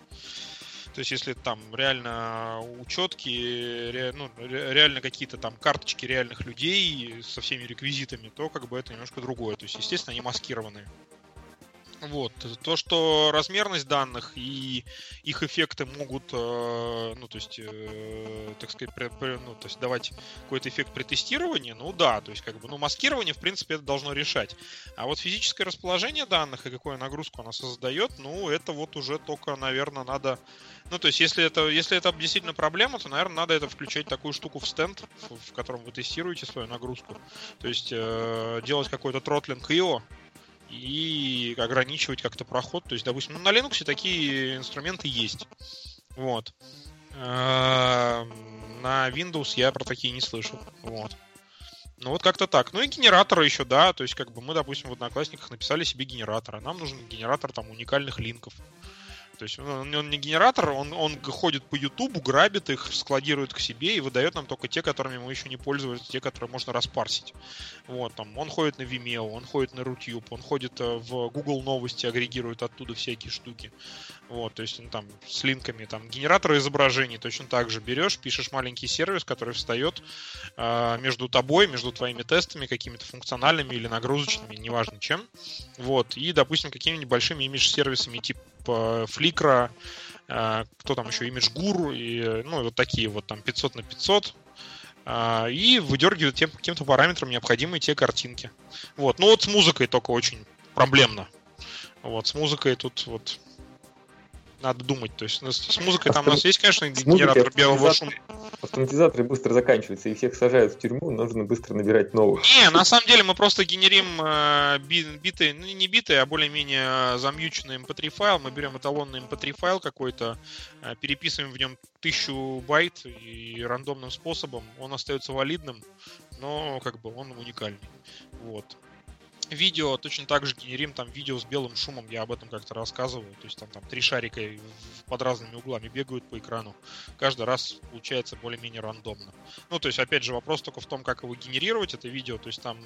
То есть, если там реально учетки, ре, ну, реально какие-то там карточки реальных людей со всеми реквизитами, то как бы это немножко другое. То есть, естественно, они маскированные. Вот. То, что размерность данных и их эффекты могут, э, ну, то есть, э, так сказать, при, при, ну, то есть давать какой-то эффект при тестировании, ну да, то есть, как бы, ну, маскирование, в принципе, это должно решать. А вот физическое расположение данных и какую нагрузку она создает, ну, это вот уже только, наверное, надо ну, то есть, если это, если это действительно проблема, то, наверное, надо это включать такую штуку в стенд, в, в котором вы тестируете свою нагрузку. То есть, э, делать какой-то тротлинг IO, и ограничивать как-то проход. То есть, допустим, ну, на Linux такие инструменты есть. Вот. Эм, на Windows я про такие не слышал. Вот. Ну вот как-то так. Ну и генераторы еще, да. То есть, как бы мы, допустим, в Одноклассниках написали себе генератор. Нам нужен генератор там уникальных линков. То есть он, он не генератор, он, он ходит по Ютубу, грабит их, складирует к себе и выдает нам только те, которыми мы еще не пользовались, те, которые можно распарсить. Вот, там, он ходит на Vimeo, он ходит на Rutube, он ходит э, в Google новости, агрегирует оттуда всякие штуки. Вот, то есть, ну, там, с линками, там, генераторы изображений точно так же берешь, пишешь маленький сервис, который встает э, между тобой, между твоими тестами, какими-то функциональными или нагрузочными, неважно чем. Вот, и, допустим, какими-нибудь большими имидж-сервисами типа Flickr, э, кто там еще, ImageGuru, и, ну, вот такие вот там 500 на 500, э, и выдергивает тем каким-то параметрам необходимые те картинки. Вот. Ну вот с музыкой только очень проблемно. Вот, с музыкой тут вот надо думать. То есть ну, с музыкой там у нас есть, конечно, генератор белого шума. Автоматизаторы быстро заканчиваются, и всех сажают в тюрьму, нужно быстро набирать новых. Не, на самом деле мы просто генерим э, биты, ну не биты, а более-менее замьюченный mp3 файл. Мы берем эталонный mp3 файл какой-то, э, переписываем в нем тысячу байт и рандомным способом. Он остается валидным, но как бы он уникальный. Вот. Видео точно так же генерим там видео с белым шумом, я об этом как-то рассказывал. То есть там, там три шарика под разными углами бегают по экрану. Каждый раз получается более-менее рандомно. Ну, то есть, опять же, вопрос только в том, как его генерировать, это видео. То есть там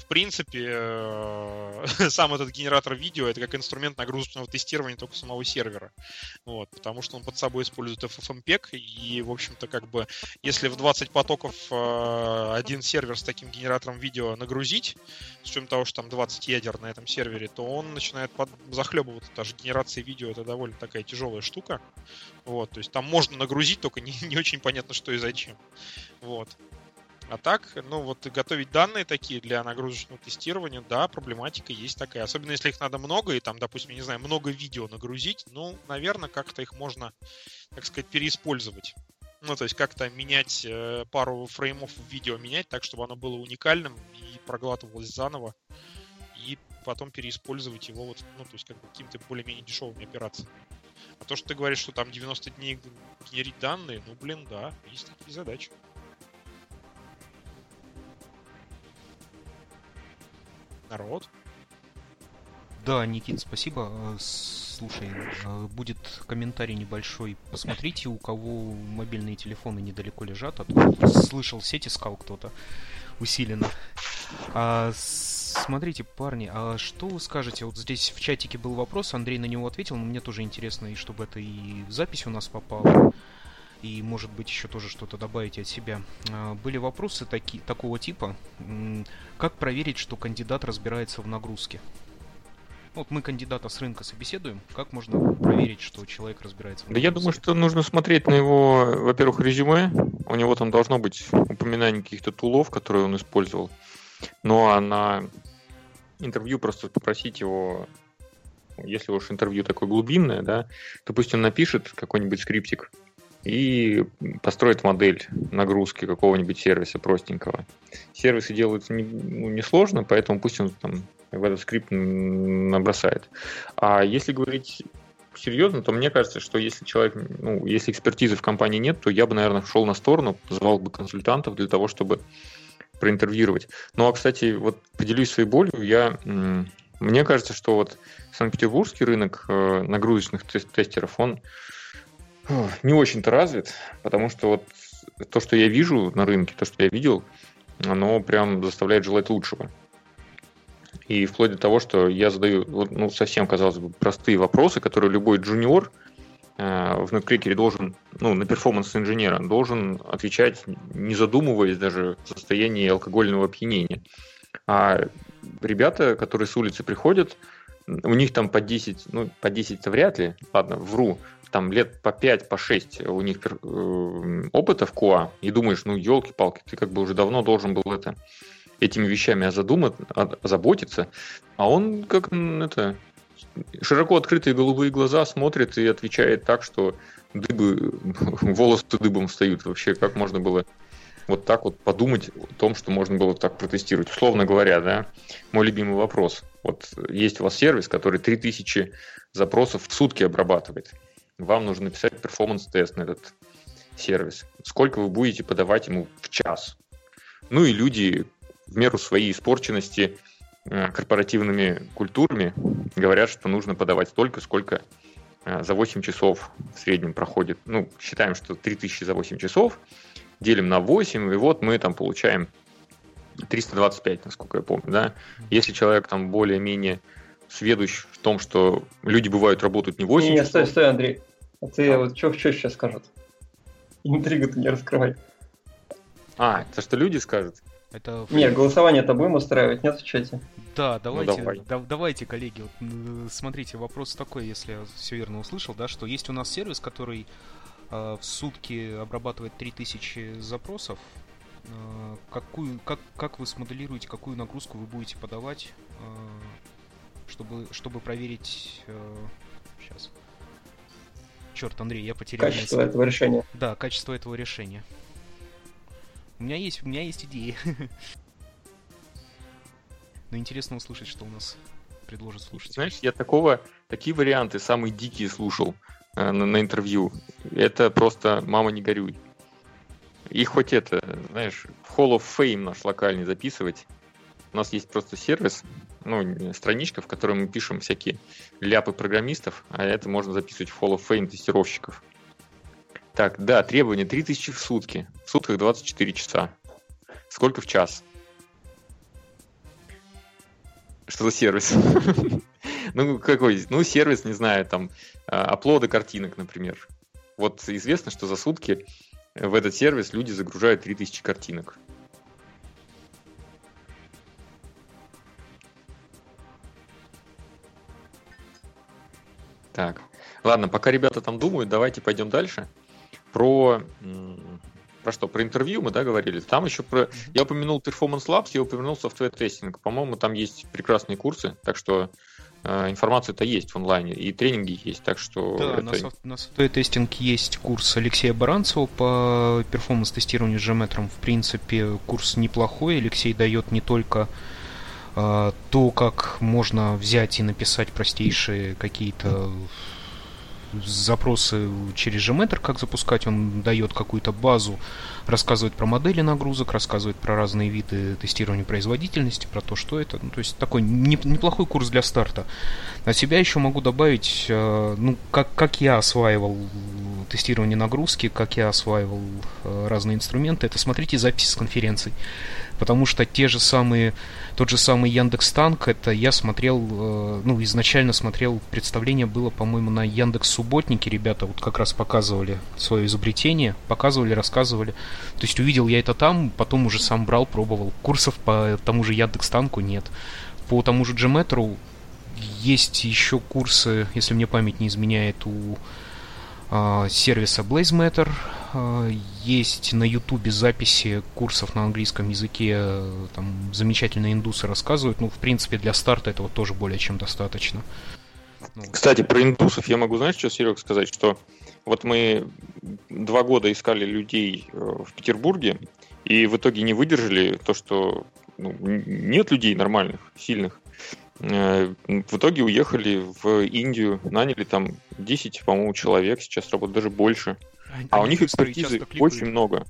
в принципе, э, сам этот генератор видео это как инструмент нагрузочного тестирования только самого сервера. Вот, потому что он под собой использует FFmpeg, и, в общем-то, как бы, если в 20 потоков э, один сервер с таким генератором видео нагрузить, с учетом того, что там 20 ядер на этом сервере, то он начинает под... захлебываться. Даже генерация видео это довольно такая тяжелая штука. Вот, то есть там можно нагрузить, только не, не очень понятно, что и зачем. Вот. А так, ну вот готовить данные такие для нагрузочного тестирования, да, проблематика есть такая. Особенно если их надо много, и там, допустим, не знаю, много видео нагрузить, ну, наверное, как-то их можно, так сказать, переиспользовать. Ну, то есть как-то менять э, пару фреймов в видео менять так, чтобы оно было уникальным и проглатывалось заново. И потом переиспользовать его вот, ну, то есть как бы какими-то более-менее дешевыми операциями. А то, что ты говоришь, что там 90 дней генерить данные, ну, блин, да, есть такие задачи. Народ. Да, Никит, спасибо. Э, слушай, э, будет комментарий небольшой. Посмотрите, у кого мобильные телефоны недалеко лежат. А то слышал, сеть искал кто-то усиленно. А, смотрите, парни, а что вы скажете? Вот здесь в чатике был вопрос, Андрей на него ответил, но мне тоже интересно, и чтобы это и в запись у нас попало. И, может быть, еще тоже что-то добавите от себя. А, были вопросы таки, такого типа. Как проверить, что кандидат разбирается в нагрузке? Вот мы кандидата с рынка собеседуем. Как можно проверить, что человек разбирается в нагрузке? Да я думаю, что нужно смотреть на его, во-первых, резюме. У него там должно быть упоминание каких-то тулов, которые он использовал. Ну а на интервью просто попросить его если уж интервью такое глубинное, да, то пусть он напишет какой-нибудь скриптик и построит модель нагрузки какого-нибудь сервиса простенького. Сервисы делаются не, ну, поэтому пусть он там в этот скрипт набросает. А если говорить серьезно, то мне кажется, что если человек, ну, если экспертизы в компании нет, то я бы, наверное, шел на сторону, звал бы консультантов для того, чтобы проинтервьюировать. Ну, а, кстати, вот поделюсь своей болью, я, мне кажется, что вот Санкт-Петербургский рынок э, нагрузочных тестеров, он не очень-то развит, потому что вот то, что я вижу на рынке, то, что я видел, оно прям заставляет желать лучшего. И вплоть до того, что я задаю ну, совсем, казалось бы, простые вопросы, которые любой джуниор э, в NetCracker должен, ну, на перформанс инженера, должен отвечать, не задумываясь даже в состоянии алкогольного опьянения. А ребята, которые с улицы приходят, у них там по 10, ну, по 10-то вряд ли, ладно, вру, там лет по 5, по 6 у них э, опыта в КУА, и думаешь, ну, елки-палки, ты как бы уже давно должен был это этими вещами озадумать, озаботиться, а он как это широко открытые голубые глаза смотрит и отвечает так, что дыбы, волосы дыбом встают. Вообще, как можно было вот так вот подумать о том, что можно было так протестировать. Условно говоря, да, мой любимый вопрос. Вот есть у вас сервис, который 3000 запросов в сутки обрабатывает. Вам нужно написать performance-тест на этот сервис. Сколько вы будете подавать ему в час? Ну и люди в меру своей испорченности э, корпоративными культурами говорят, что нужно подавать столько, сколько э, за 8 часов в среднем проходит. Ну, считаем, что 3000 за 8 часов – делим на 8, и вот мы там получаем 325, насколько я помню, да. Если человек там более-менее сведущ в том, что люди бывают работают не 8 не, не, стой, стой, Андрей. А ты а. вот что, что сейчас скажут? Интригу ты не раскрывай. А, это что люди скажут? Это... Нет, голосование-то будем устраивать, нет в чате? Да, давайте, ну, давай. да, давайте, коллеги, вот, смотрите, вопрос такой, если я все верно услышал, да, что есть у нас сервис, который Э, в сутки обрабатывает 3000 запросов, какую, как, как вы смоделируете, какую нагрузку вы будете подавать, э, чтобы, чтобы проверить... Сейчас. Черт, Андрей, я потерял... Качество мысль. этого решения. Да, качество этого решения. У меня есть, у меня есть идеи. Но интересно услышать, что у нас предложит слушать. Знаешь, я такого, такие варианты самые дикие слушал. Э, на, на интервью. Это просто мама не горюй. И хоть это, знаешь, в Hall of Fame наш локальный записывать. У нас есть просто сервис, ну, страничка, в которой мы пишем всякие ляпы программистов, а это можно записывать в Hall of Fame тестировщиков. Так, да, требования 3000 в сутки. В сутках 24 часа. Сколько в час? Что за сервис? Ну, какой? Ну, сервис, не знаю, там, а, оплоды картинок, например. Вот известно, что за сутки в этот сервис люди загружают 3000 картинок. Так, ладно, пока ребята там думают, давайте пойдем дальше. Про про что? Про интервью мы, да, говорили. Там еще про... Я упомянул Performance Labs, я упомянул Software Testing. По-моему, там есть прекрасные курсы, так что информация-то есть в онлайне, и тренинги есть, так что... Да, это... на, софт, на Software Testing есть курс Алексея Баранцева по перформанс-тестированию с Geometry. В принципе, курс неплохой. Алексей дает не только э, то, как можно взять и написать простейшие какие-то запросы через Gmeter, как запускать, он дает какую-то базу рассказывает про модели нагрузок, рассказывает про разные виды тестирования производительности, про то, что это. Ну, то есть такой неплохой курс для старта. От себя еще могу добавить, э, ну, как, как я осваивал тестирование нагрузки, как я осваивал э, разные инструменты, это смотрите записи с конференций. Потому что те же самые, тот же самый Яндекс Танк, это я смотрел, э, ну, изначально смотрел, представление было, по-моему, на Яндекс Субботнике, ребята вот как раз показывали свое изобретение, показывали, рассказывали. То есть увидел я это там, потом уже сам брал, пробовал. Курсов по тому же Яндекс Танку нет. По тому же Gmetrу есть еще курсы, если мне память не изменяет, у сервиса BlazeMatter. Э, есть на Ютубе записи курсов на английском языке. Там замечательные индусы рассказывают. Ну, в принципе, для старта этого тоже более чем достаточно. Ну, Кстати, про индусов я могу, знаешь, что, Серег, сказать, что вот мы два года искали людей э, в Петербурге, и в итоге не выдержали то, что ну, нет людей нормальных, сильных. Э, в итоге уехали в Индию, наняли там 10, по-моему, человек, сейчас работают даже больше. Они, а у них экспертизы очень много.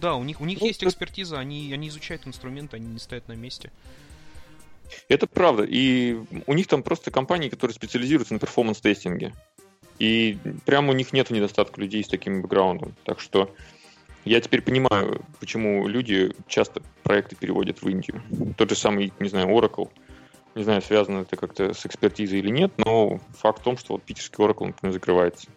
Да, у них, у них ну, есть экспертиза, они, они изучают инструменты, они не стоят на месте. Это правда. И у них там просто компании, которые специализируются на перформанс-тестинге. И прямо у них нет недостатка людей с таким бэкграундом. Так что я теперь понимаю, почему люди часто проекты переводят в Индию. Тот же самый, не знаю, Oracle. Не знаю, связано это как-то с экспертизой или нет, но факт в том, что вот питерский Oracle, например, закрывается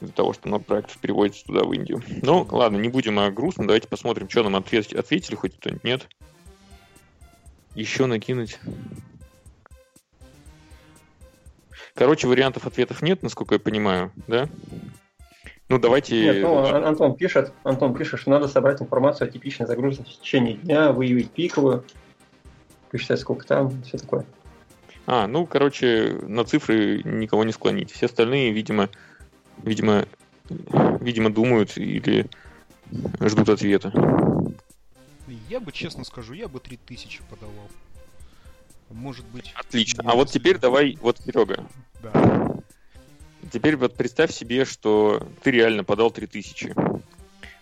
из-за того, что много проектов переводится туда, в Индию. Ну, ладно, не будем о грустном, давайте посмотрим, что нам ответ... ответили, хоть кто-нибудь нет. Еще накинуть. Короче, вариантов ответов нет, насколько я понимаю, да? Ну, давайте... Нет, ну, Антон пишет, Антон пишет, что надо собрать информацию о типичной загрузке в течение дня, выявить пиковую, посчитать, сколько там, все такое. А, ну, короче, на цифры никого не склонить. Все остальные, видимо, видимо, видимо, думают или ждут ответа. Я бы, честно скажу, я бы 3000 подавал. Может быть... Отлично. А вот теперь давай, вот, Серега. Да. Теперь вот представь себе, что ты реально подал 3000.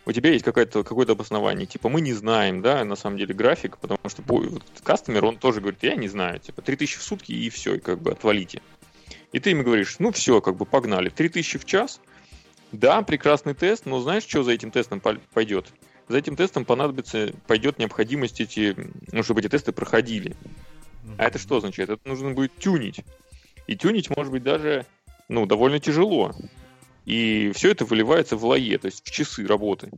У тебя есть какое-то какое обоснование. Типа, мы не знаем, да, на самом деле, график, потому что вот, кастомер, он тоже говорит, я не знаю. Типа, 3000 в сутки и все, и как бы отвалите. И ты им говоришь, ну все, как бы погнали, 3000 в час. Да, прекрасный тест, но знаешь, что за этим тестом пойдет? За этим тестом понадобится, пойдет необходимость эти, ну, чтобы эти тесты проходили. А это что означает? Это нужно будет тюнить. И тюнить может быть даже, ну, довольно тяжело. И все это выливается в лае, то есть в часы работы.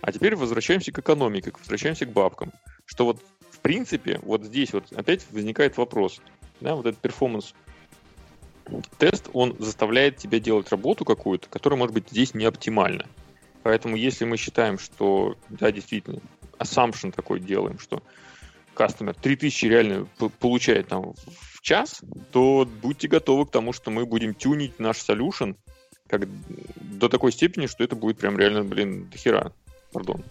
А теперь возвращаемся к экономике, возвращаемся к бабкам. Что вот, в принципе, вот здесь вот опять возникает вопрос. Да, вот этот перформанс тест, он заставляет тебя делать работу какую-то, которая, может быть, здесь не оптимальна. Поэтому если мы считаем, что, да, действительно, assumption такой делаем, что кастомер 3000 реально получает там в час, то будьте готовы к тому, что мы будем тюнить наш solution как до такой степени, что это будет прям реально, блин, дохера. Пардон.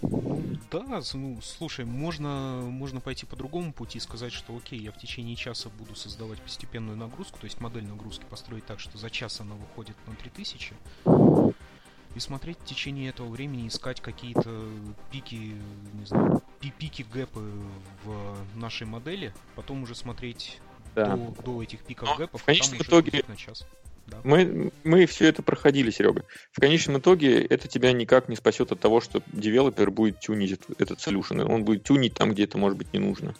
Да, ну, слушай, можно, можно пойти по другому пути и сказать, что окей, я в течение часа буду создавать постепенную нагрузку, то есть модель нагрузки построить так, что за час она выходит на 3000, и смотреть в течение этого времени, искать какие-то пики, не знаю, пики гэпы в нашей модели, потом уже смотреть да. до, до этих пиков Но гэпов, в конечном итоге на час. Мы, мы все это проходили, Серега. В конечном итоге это тебя никак не спасет от того, что девелопер будет тюнить этот solution. Он будет тюнить там, где это может быть не нужно.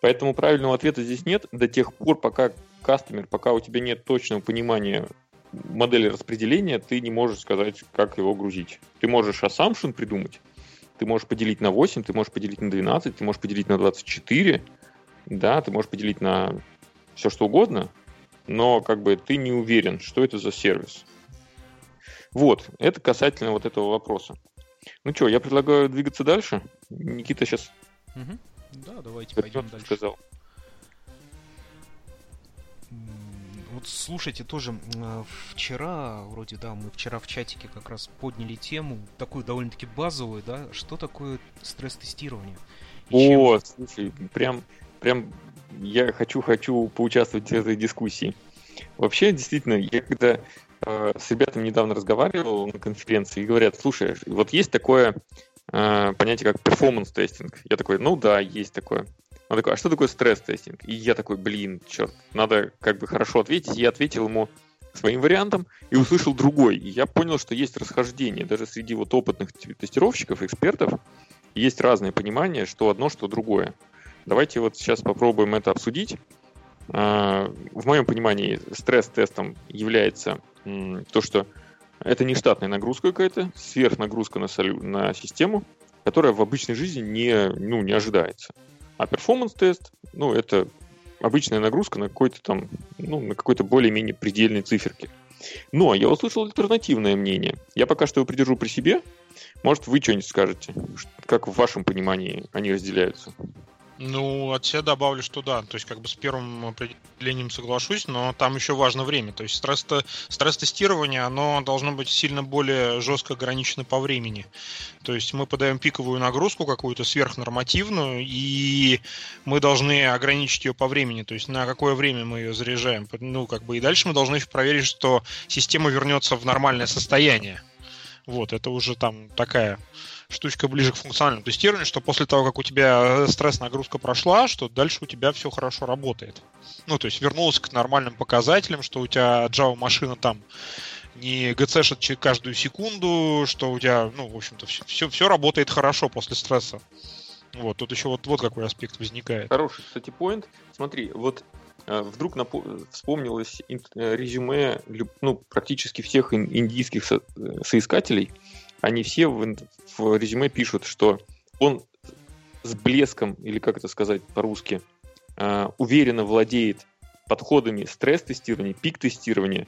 Поэтому правильного ответа здесь нет до тех пор, пока кастомер, пока у тебя нет точного понимания модели распределения, ты не можешь сказать, как его грузить. Ты можешь assumption придумать, ты можешь поделить на 8, ты можешь поделить на 12, ты можешь поделить на 24, да, ты можешь поделить на все что угодно, но как бы ты не уверен, что это за сервис. Вот, это касательно вот этого вопроса. Ну что, я предлагаю двигаться дальше. Никита сейчас... Угу. Да, давайте пойдем дальше. Сказал. Вот слушайте, тоже э, вчера, вроде, да, мы вчера в чатике как раз подняли тему, такую довольно-таки базовую, да, что такое стресс-тестирование? О, чем... слушай, прям, прям я хочу, хочу поучаствовать в этой дискуссии. Вообще, действительно, я когда э, с ребятами недавно разговаривал на конференции и говорят, слушай, вот есть такое э, понятие, как performance testing. Я такой, ну да, есть такое. Он такой, а что такое стресс-тестинг? И я такой, блин, черт, надо как бы хорошо ответить. Я ответил ему своим вариантом и услышал другой. И я понял, что есть расхождение даже среди вот опытных тестировщиков, экспертов. Есть разное понимание, что одно, что другое. Давайте вот сейчас попробуем это обсудить. А, в моем понимании стресс-тестом является то, что это не штатная нагрузка какая-то, сверхнагрузка на, солю, на систему, которая в обычной жизни не, ну, не ожидается. А performance test, ну, это обычная нагрузка на какой-то там, ну, на какой-то более-менее предельной циферке. Но я услышал альтернативное мнение. Я пока что его придержу при себе. Может, вы что-нибудь скажете, как в вашем понимании они разделяются? Ну, от себя добавлю, что да. То есть, как бы с первым определением соглашусь, но там еще важно время. То есть стресс-то, стресс-тестирование, оно должно быть сильно более жестко ограничено по времени. То есть мы подаем пиковую нагрузку какую-то сверхнормативную, и мы должны ограничить ее по времени. То есть на какое время мы ее заряжаем. Ну, как бы и дальше мы должны проверить, что система вернется в нормальное состояние. Вот, это уже там такая штучка ближе к функциональному тестированию, что после того, как у тебя стресс-нагрузка прошла, что дальше у тебя все хорошо работает. Ну, то есть вернулась к нормальным показателям, что у тебя Java-машина там не гцшит каждую секунду, что у тебя, ну, в общем-то, все, все работает хорошо после стресса. Вот, тут еще вот, вот какой аспект возникает. Хороший, кстати, поинт. Смотри, вот э, вдруг напо- вспомнилось э, резюме ну, практически всех индийских со- э, соискателей, они все в, в резюме пишут, что он с блеском, или как это сказать по-русски, э, уверенно владеет подходами стресс-тестирования, peak-тестирования,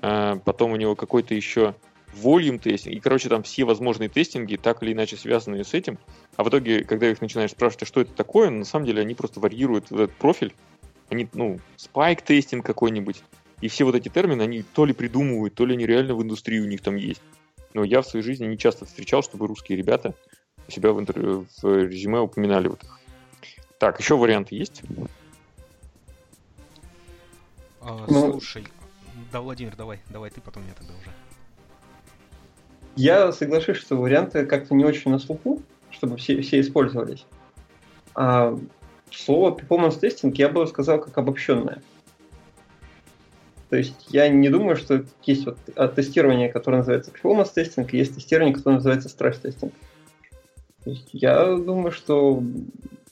э, потом у него какой-то еще volume testing, и, короче, там все возможные testing и так или иначе связанные с этим, а в итоге, когда их начинаешь спрашивать, а что это такое, на самом деле они просто варьируют этот профиль, они, ну, spike testing какой-нибудь, и все вот эти термины, они то ли придумывают, то ли они реально в индустрии у них там есть. Но я в своей жизни не часто встречал, чтобы русские ребята у себя в, интервью, в резюме упоминали вот их. Так, еще варианты есть? А, ну, слушай, да, Владимир, давай, давай ты, потом я тогда уже. Я соглашусь, что варианты как-то не очень на слуху, чтобы все, все использовались. А слово performance тестинг я бы сказал как обобщенное. То есть я не думаю, что есть вот тестирование, которое называется performance тестинг, и есть тестирование, которое называется стресс тестинг. То есть я думаю, что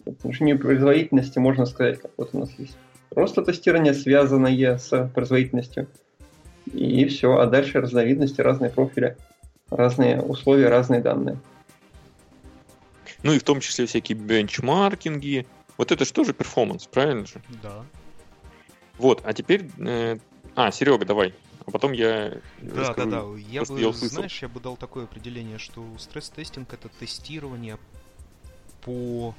в отношении производительности можно сказать, как вот у нас есть просто тестирование, связанное с производительностью. И все, а дальше разновидности, разные профили, разные условия, разные данные. Ну и в том числе всякие бенчмаркинги. Вот это же тоже перформанс, правильно же? Да. Вот, а теперь э, а, Серега, давай. А потом я Да, расскажу, да, да. Я бы, я знаешь, я бы дал такое определение, что стресс-тестинг это тестирование по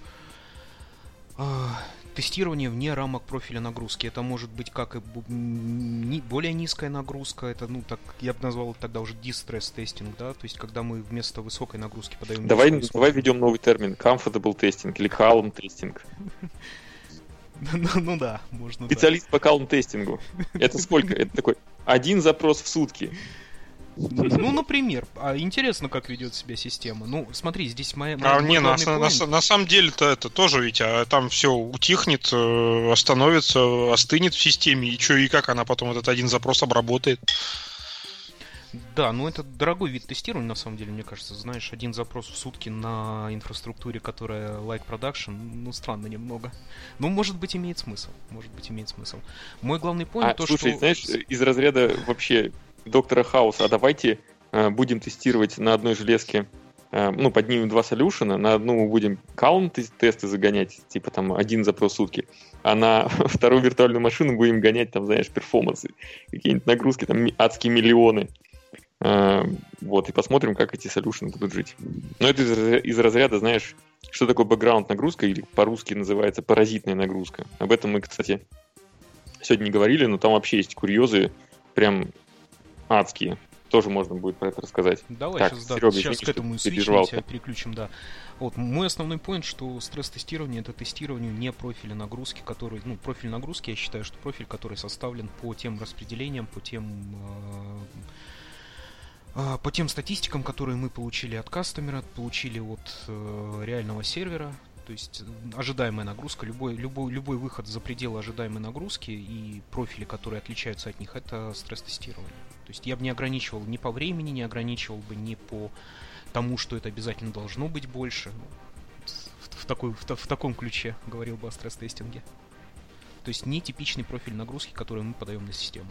э, тестирование вне рамок профиля нагрузки. Это может быть как и более низкая нагрузка, это, ну, так, я бы назвал тогда уже дистресс-тестинг, да, то есть когда мы вместо высокой нагрузки подаем... Давай, давай введем новый термин, comfortable testing или calm testing. Ну, ну да, можно. Специалист по калм-тестингу. Это сколько? Это такой один запрос в сутки. Ну, например, а интересно, как ведет себя система. Ну, смотри, здесь моя. моя а, не, на, на, на самом деле-то это тоже ведь, а там все утихнет, э, остановится, остынет в системе, и что, и как она потом этот один запрос обработает. Да, ну это дорогой вид тестирования, на самом деле, мне кажется. Знаешь, один запрос в сутки на инфраструктуре, которая like production, ну странно немного. Ну, может быть, имеет смысл. Может быть, имеет смысл. Мой главный point а, то, слушай, что... знаешь, из разряда вообще доктора Хауса, а давайте э, будем тестировать на одной железке э, ну, поднимем два солюшена, на одну мы будем каунт тесты загонять, типа там один запрос в сутки, а на вторую виртуальную машину будем гонять, там, знаешь, перформансы, какие-нибудь нагрузки, там, адские миллионы. Э, вот, и посмотрим, как эти солюшены будут жить. Но это из, из разряда, знаешь, что такое бэкграунд нагрузка, или по-русски называется паразитная нагрузка. Об этом мы, кстати, сегодня не говорили, но там вообще есть курьезы прям адские. тоже можно будет про это рассказать. Давай так, сейчас, да, Серега, сейчас извини, к этому свичнем тебя переключим, да. Вот, мой основной поинт, что стресс-тестирование это тестирование не профиля нагрузки, который, ну, профиль нагрузки, я считаю, что профиль, который составлен по тем распределениям, по тем э, по тем статистикам, которые мы получили от кастомера, получили от э, реального сервера, то есть ожидаемая нагрузка, любой, любой, любой выход за пределы ожидаемой нагрузки и профили, которые отличаются от них, это стресс-тестирование. То есть я бы не ограничивал ни по времени, не ограничивал бы ни по тому, что это обязательно должно быть больше. В, в, такой, в, в таком ключе говорил бы о стресс-тестинге. То есть не типичный профиль нагрузки, который мы подаем на систему.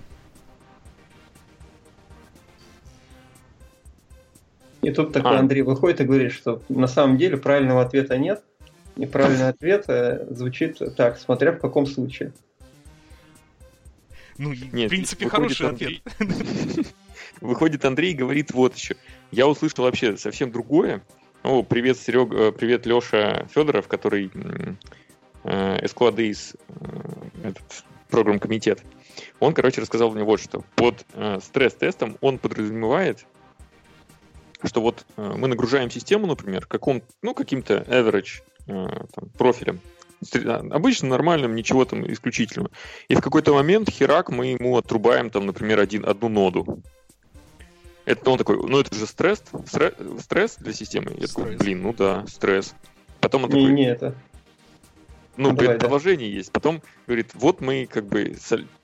И тут такой а. Андрей выходит и говорит, что на самом деле правильного ответа нет, Неправильный ответ э, звучит так, смотря в каком случае. Ну, Нет, в принципе, хороший Андрей... ответ. Выходит, Андрей говорит вот еще. Я услышал вообще совсем другое. О, привет, Серега, э, привет, Леша Федоров, который э, Esquadis, э, этот программ-комитет. Он, короче, рассказал мне вот что. Под э, стресс-тестом он подразумевает, что вот э, мы нагружаем систему, например, каком, ну, каким-то average Э, там, профилем. Обычно нормальным, ничего там исключительного. И в какой-то момент херак мы ему отрубаем, там, например, один, одну ноду. Это он такой, ну это же стресс, стресс, стресс для системы. Я такой, блин, ну да, стресс. Потом он не, такой, не это. Ну, ну предположение да. есть. Потом говорит, вот мы как бы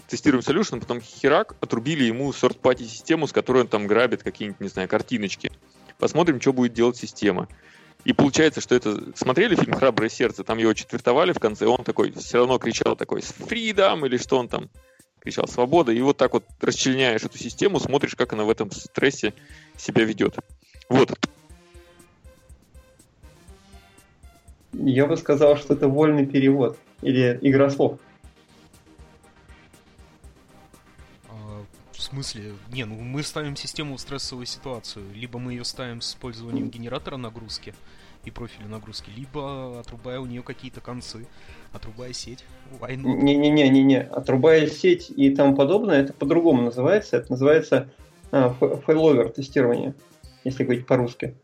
тестируем solution, потом херак отрубили ему сорт-пати систему, с которой он там грабит какие-нибудь, не знаю, картиночки. Посмотрим, что будет делать система. И получается, что это... Смотрели фильм «Храброе сердце»? Там его четвертовали в конце, он такой все равно кричал такой «Фридом!» или что он там кричал «Свобода!» И вот так вот расчленяешь эту систему, смотришь, как она в этом стрессе себя ведет. Вот. Я бы сказал, что это вольный перевод или игра слов. В смысле? Не, ну мы ставим систему в стрессовую ситуацию. Либо мы ее ставим с использованием генератора нагрузки, и профиля нагрузки, либо отрубая у нее какие-то концы, отрубая сеть. Не-не-не-не-не, отрубая сеть и тому подобное, это по-другому называется. Это называется а, failover тестирование, если говорить по-русски.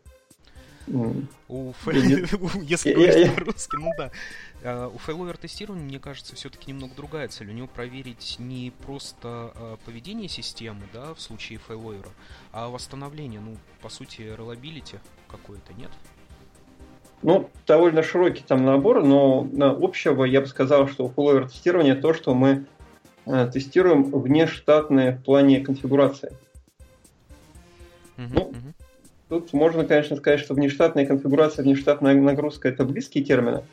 У Если говорить по-русски, ну да. А, у failover тестирования, мне кажется, все-таки немного другая цель. У него проверить не просто а, поведение системы, да, в случае failover а, а восстановление, ну, по сути, reliability какое-то, нет? Ну, довольно широкий там набор, но общего я бы сказал, что у фулловер тестирования то, что мы э, тестируем внештатные в плане конфигурации. Uh-huh, ну, uh-huh. Тут можно, конечно, сказать, что внештатная конфигурация, внештатная нагрузка это близкие термины.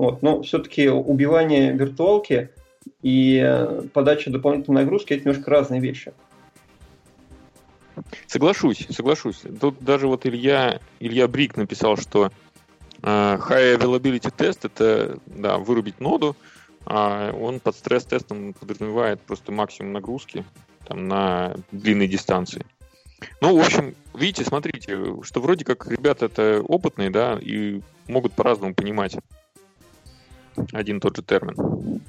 Вот, но все-таки убивание виртуалки и э, подача дополнительной нагрузки это немножко разные вещи. Соглашусь, соглашусь. Тут даже вот Илья, Илья Брик написал, что Э, high Availability тест это да, вырубить ноду, а он под стресс-тестом подразумевает просто максимум нагрузки там, на длинной дистанции. Ну, в общем, видите, смотрите, что вроде как ребята это опытные, да, и могут по-разному понимать один и тот же термин.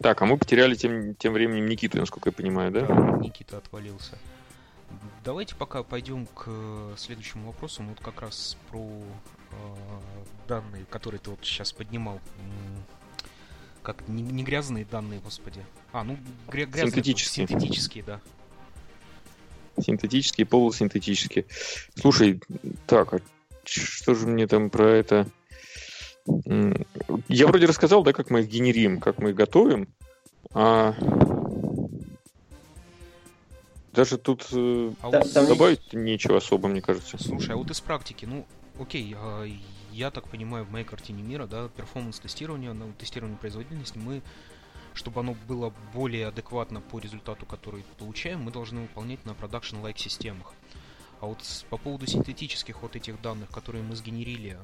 Так, а мы потеряли тем, тем временем Никиту, насколько я понимаю, да? Да, Никита отвалился. Давайте пока пойдем к следующему вопросу. Вот как раз про э, данные, которые ты вот сейчас поднимал. Как не, не грязные данные, господи. А, ну гря- грязные. Синтетические. Синтетические, да. Синтетические, полусинтетические. Слушай, так, а что же мне там про это... Я вроде рассказал, да, как мы их генерим, как мы их готовим. А даже тут э, а вот добавить есть... нечего особо, мне кажется. Слушай, а вот из практики, ну, окей, а, я так понимаю, в моей картине мира, да, performance-тестирование, ну, тестирование производительности, мы, чтобы оно было более адекватно по результату, который получаем, мы должны выполнять на production-like системах. А вот по поводу синтетических вот этих данных, которые мы сгенерили,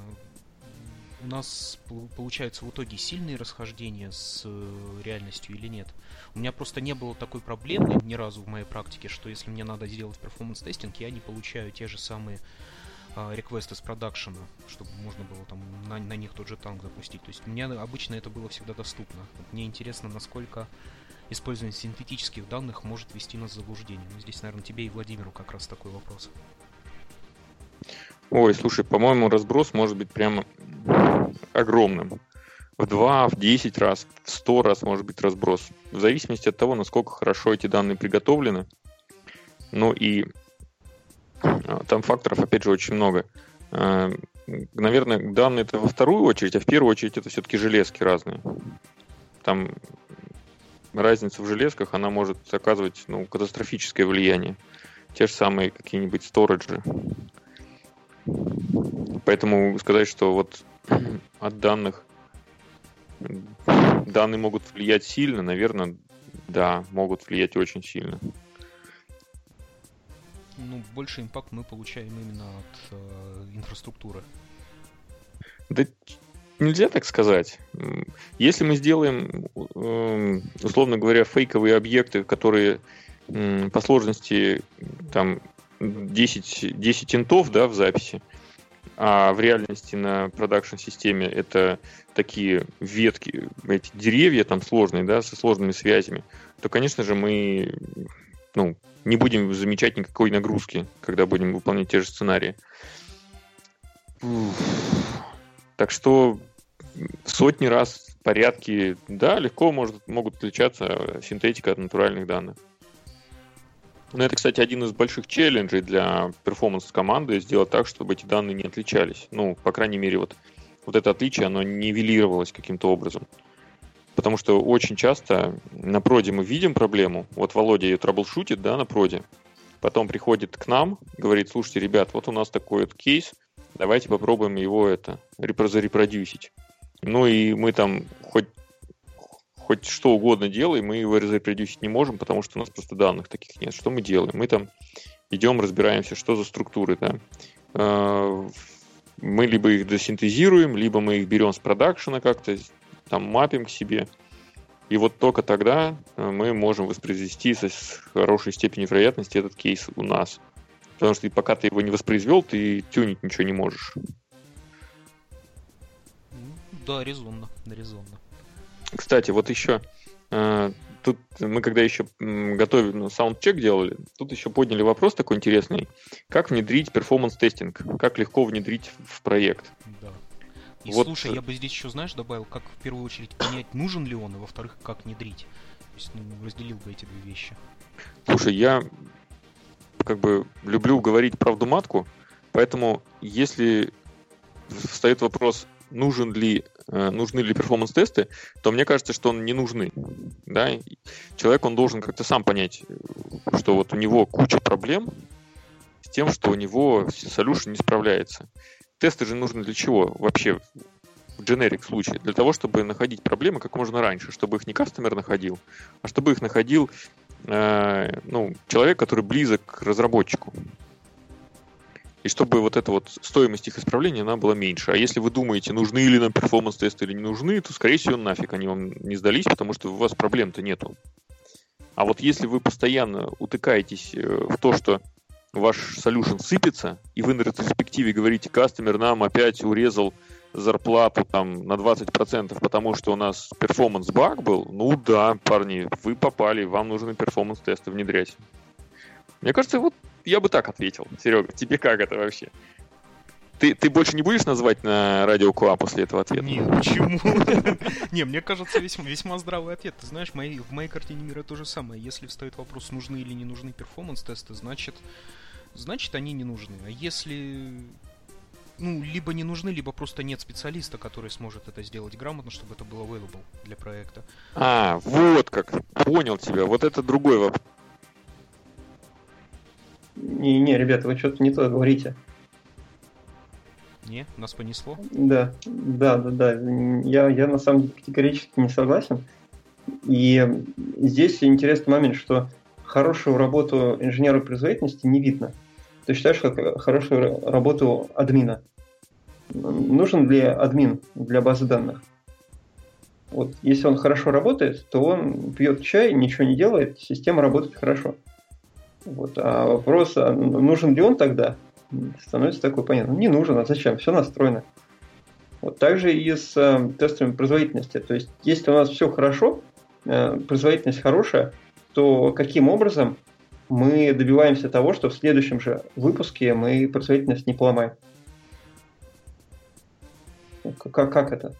у нас получаются в итоге сильные расхождения с э, реальностью или нет? У меня просто не было такой проблемы ни разу в моей практике, что если мне надо сделать performance testing, я не получаю те же самые а, request ы с продакшена, чтобы можно было там на, на них тот же танк запустить. То есть мне обычно это было всегда доступно. Мне интересно, насколько использование синтетических данных может вести нас в заблуждение. Ну, здесь, наверное, тебе и Владимиру как раз такой вопрос. Ой, слушай, по-моему, разброс может быть прямо огромным. В 2, в 10 раз, в 100 раз может быть разброс. В зависимости от того, насколько хорошо эти данные приготовлены. Ну и а, там факторов, опять же, очень много. А, наверное, данные это во вторую очередь, а в первую очередь это все-таки железки разные. Там разница в железках, она может оказывать ну, катастрофическое влияние. Те же самые какие-нибудь сториджи. Поэтому сказать, что вот от данных данные могут влиять сильно, наверное, да, могут влиять очень сильно. Ну, больше импакт мы получаем именно от э, инфраструктуры. Да нельзя так сказать. Если мы сделаем, эм, условно говоря, фейковые объекты, которые по сложности там 10, 10 интов да, в записи, а в реальности на продакшн-системе это такие ветки, эти деревья там сложные, да, со сложными связями, то, конечно же, мы ну, не будем замечать никакой нагрузки, когда будем выполнять те же сценарии. Так что сотни раз порядки, да, легко может, могут отличаться синтетика от натуральных данных. Но это, кстати, один из больших челленджей для перформанс-команды сделать так, чтобы эти данные не отличались. Ну, по крайней мере, вот, вот это отличие, оно нивелировалось каким-то образом. Потому что очень часто на проде мы видим проблему. Вот Володя ее траблшутит, да, на проде. Потом приходит к нам, говорит, слушайте, ребят, вот у нас такой вот кейс, давайте попробуем его это зарепродюсить. Ну и мы там хоть хоть что угодно делаем, мы его запродюсить не можем, потому что у нас просто данных таких нет. Что мы делаем? Мы там идем, разбираемся, что за структуры, да. А, мы либо их досинтезируем, либо мы их берем с продакшена как-то, там мапим к себе. И вот только тогда э, мы можем воспроизвести с хорошей степенью вероятности этот кейс у нас. Потому что пока ты его не воспроизвел, ты тюнить ничего не можешь. Да, резонно, резонно. Кстати, вот еще э, тут мы когда еще готовили, ну, саундчек делали, тут еще подняли вопрос такой интересный. Как внедрить performance testing? Как легко внедрить в проект? Да. И вот. слушай, я бы здесь еще, знаешь, добавил, как в первую очередь понять, нужен ли он, и во-вторых, как внедрить. То есть, ну, разделил бы эти две вещи. Слушай, я как бы люблю говорить правду матку, поэтому если встает вопрос, нужен ли, э, нужны ли перформанс-тесты, то мне кажется, что он не нужны. Да? Человек, он должен как-то сам понять, что вот у него куча проблем с тем, что у него solution не справляется. Тесты же нужны для чего вообще в generic случае? Для того, чтобы находить проблемы как можно раньше, чтобы их не кастомер находил, а чтобы их находил э, ну, человек, который близок к разработчику и чтобы вот эта вот стоимость их исправления, она была меньше. А если вы думаете, нужны ли нам performance-тесты или не нужны, то, скорее всего, нафиг они вам не сдались, потому что у вас проблем-то нету. А вот если вы постоянно утыкаетесь э, в то, что ваш solution сыпется, и вы на ретроспективе говорите, customer нам опять урезал зарплату там на 20%, потому что у нас performance баг был, ну да, парни, вы попали, вам нужны performance-тесты внедрять. Мне кажется, вот я бы так ответил. Серега, тебе как это вообще? Ты, ты больше не будешь называть на радио КУА после этого ответа? Не, почему? Не, мне кажется, весьма, весьма здравый ответ. Ты знаешь, в моей картине мира то же самое. Если встает вопрос, нужны или не нужны перформанс-тесты, значит, значит, они не нужны. А если ну, либо не нужны, либо просто нет специалиста, который сможет это сделать грамотно, чтобы это было available для проекта. А, вот как. Понял тебя. Вот это другой вопрос. Не, не, ребята, вы что-то не то говорите. Не, нас понесло? Да, да, да, да. Я, я на самом деле категорически не согласен. И здесь интересный момент, что хорошую работу инженера производительности не видно. Ты считаешь, как хорошую работу админа? Нужен ли админ для базы данных? Вот, если он хорошо работает, то он пьет чай, ничего не делает, система работает хорошо. Вот. А вопрос, а нужен ли он тогда, становится такой понятно. Не нужен, а зачем? Все настроено. Вот также и с э, тестами производительности. То есть, если у нас все хорошо, э, производительность хорошая, то каким образом мы добиваемся того, что в следующем же выпуске мы производительность не поломаем? Как, как это?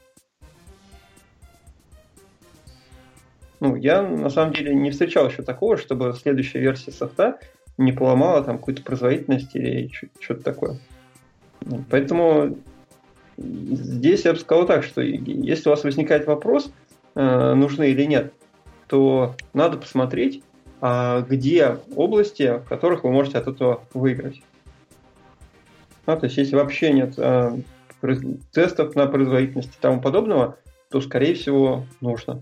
Ну, я на самом деле не встречал еще такого, чтобы следующая версия софта не поломала там какую-то производительность или что-то такое. Поэтому здесь я бы сказал так, что если у вас возникает вопрос, э, нужны или нет, то надо посмотреть, а где области, в которых вы можете от этого выиграть. А, то есть, если вообще нет а, тестов на производительность и тому подобного, то, скорее всего, нужно.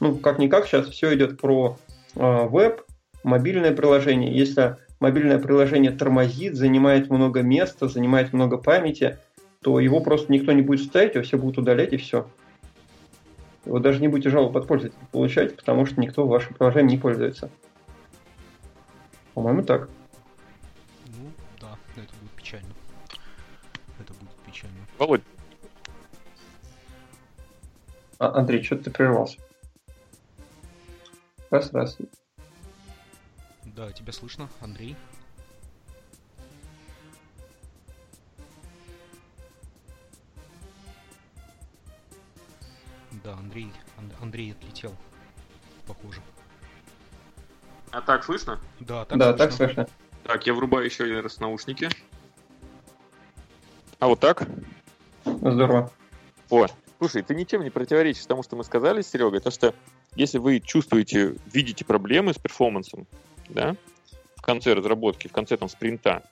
Ну, как-никак, сейчас все идет про э, веб, мобильное приложение. Если мобильное приложение тормозит, занимает много места, занимает много памяти, то его просто никто не будет ставить, его все будут удалять и все. Вы даже не будете жалобы от пользователя получать, потому что никто вашим приложением не пользуется. По-моему, так. Ну, да, это будет печально. Это будет печально. Володь. А, Андрей, что ты прервался? Раз, раз. Да, тебя слышно, Андрей. Да, Андрей, Андрей отлетел, похоже. А так слышно? Да, так да, слышно. так слышно. Так, я врубаю еще один раз наушники. А вот так? Здорово. О, слушай, ты ничем не противоречишь тому, что мы сказали с Серегой, то что если вы чувствуете, видите проблемы с перформансом, да, в конце разработки, в конце там спринта,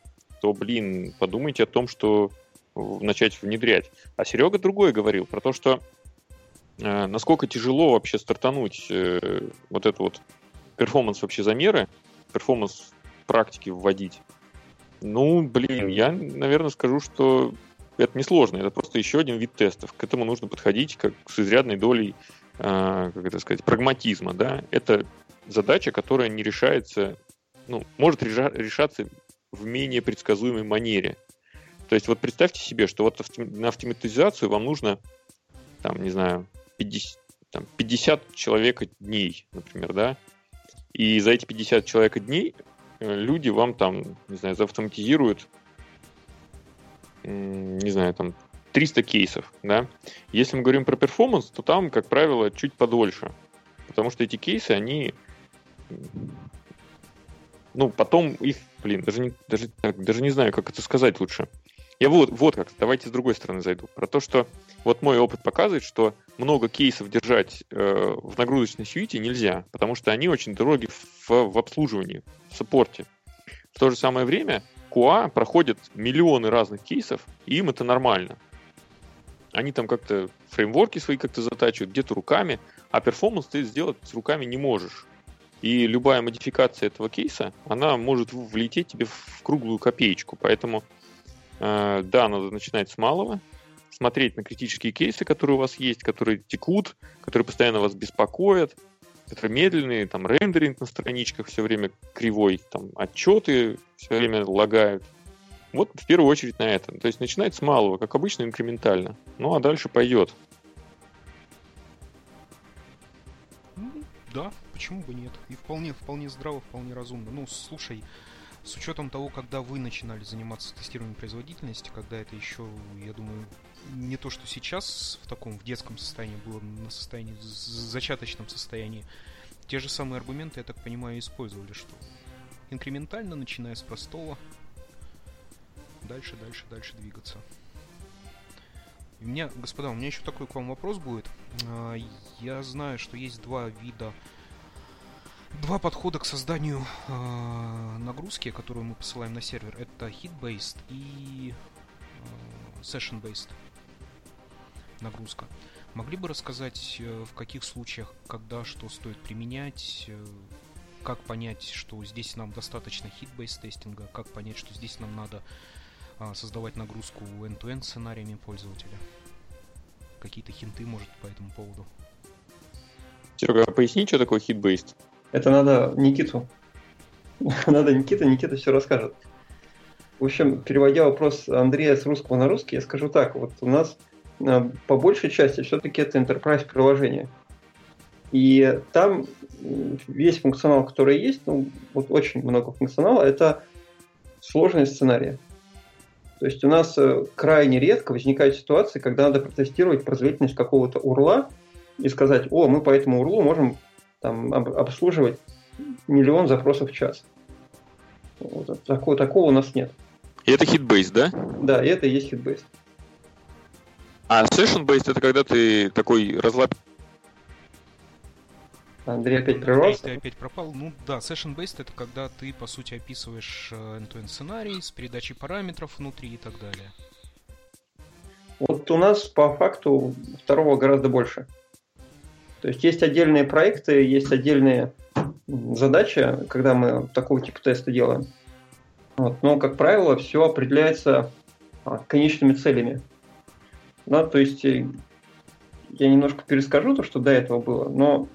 то, блин, подумайте о том, что начать внедрять. А Серега другое говорил, про то, что э, насколько тяжело вообще стартануть э, вот это вот performance вообще замеры, performance практики вводить. Ну, блин, я, наверное, скажу, что это несложно, это просто еще один вид тестов. К этому нужно подходить как с изрядной долей как это сказать, прагматизма, да, это задача, которая не решается, ну, может решаться в менее предсказуемой манере. То есть вот представьте себе, что вот на автоматизацию вам нужно, там, не знаю, 50, там, 50 человека дней, например, да, и за эти 50 человека дней э, люди вам там, не знаю, заавтоматизируют, не знаю, там 300 кейсов, да. Если мы говорим про перформанс, то там, как правило, чуть подольше. Потому что эти кейсы, они... Ну, потом их, блин, даже не, даже, даже не знаю, как это сказать лучше. Я вот, вот как, давайте с другой стороны зайду. Про то, что вот мой опыт показывает, что много кейсов держать э, в нагрузочной сьюите нельзя, потому что они очень дороги в, в обслуживании, в саппорте. В то же самое время QA проходит миллионы разных кейсов, и им это нормально они там как-то фреймворки свои как-то затачивают, где-то руками, а перформанс ты сделать с руками не можешь. И любая модификация этого кейса, она может влететь тебе в круглую копеечку. Поэтому, э, да, надо начинать с малого, смотреть на критические кейсы, которые у вас есть, которые текут, которые постоянно вас беспокоят, которые медленные, там рендеринг на страничках все время кривой, там отчеты все время лагают. Вот в первую очередь на это. То есть начинать с малого, как обычно, инкрементально. Ну а дальше пойдет. Да, почему бы нет? И вполне, вполне здраво, вполне разумно. Ну, слушай, с учетом того, когда вы начинали заниматься тестированием производительности, когда это еще, я думаю, не то, что сейчас в таком в детском состоянии было на состоянии, зачаточном состоянии, те же самые аргументы, я так понимаю, использовали, что инкрементально, начиная с простого, дальше, дальше, дальше двигаться. И у меня, господа, у меня еще такой к вам вопрос будет. А, я знаю, что есть два вида, два подхода к созданию э, нагрузки, которую мы посылаем на сервер. Это hit-based и э, session-based нагрузка. Могли бы рассказать, э, в каких случаях, когда что стоит применять, э, как понять, что здесь нам достаточно hit-based тестинга, как понять, что здесь нам надо а, создавать нагрузку end-to-end сценариями пользователя. Какие-то хинты, может, по этому поводу. Серега, а поясни, что такое hit-based? Это надо Никиту. надо Никита, Никита все расскажет. В общем, переводя вопрос Андрея с русского на русский, я скажу так. Вот у нас а, по большей части все-таки это enterprise приложение. И там весь функционал, который есть, ну, вот очень много функционала, это сложные сценарии. То есть у нас э, крайне редко возникают ситуации, когда надо протестировать производительность какого-то урла и сказать, о, мы по этому урлу можем там, обслуживать миллион запросов в час. Вот, такого, такого у нас нет. И это хитбейс, да? Да, и это и есть hit-based. А session-based это когда ты такой разлап... Андрей опять прервался? Ты опять пропал. Ну да, session-based это когда ты, по сути, описываешь э, end-to-end сценарий с передачей параметров внутри и так далее. Вот у нас по факту второго гораздо больше. То есть есть отдельные проекты, есть отдельные задачи, когда мы такого типа теста делаем. Вот. Но, как правило, все определяется а, конечными целями. Да, то есть э, я немножко перескажу то, что до этого было, но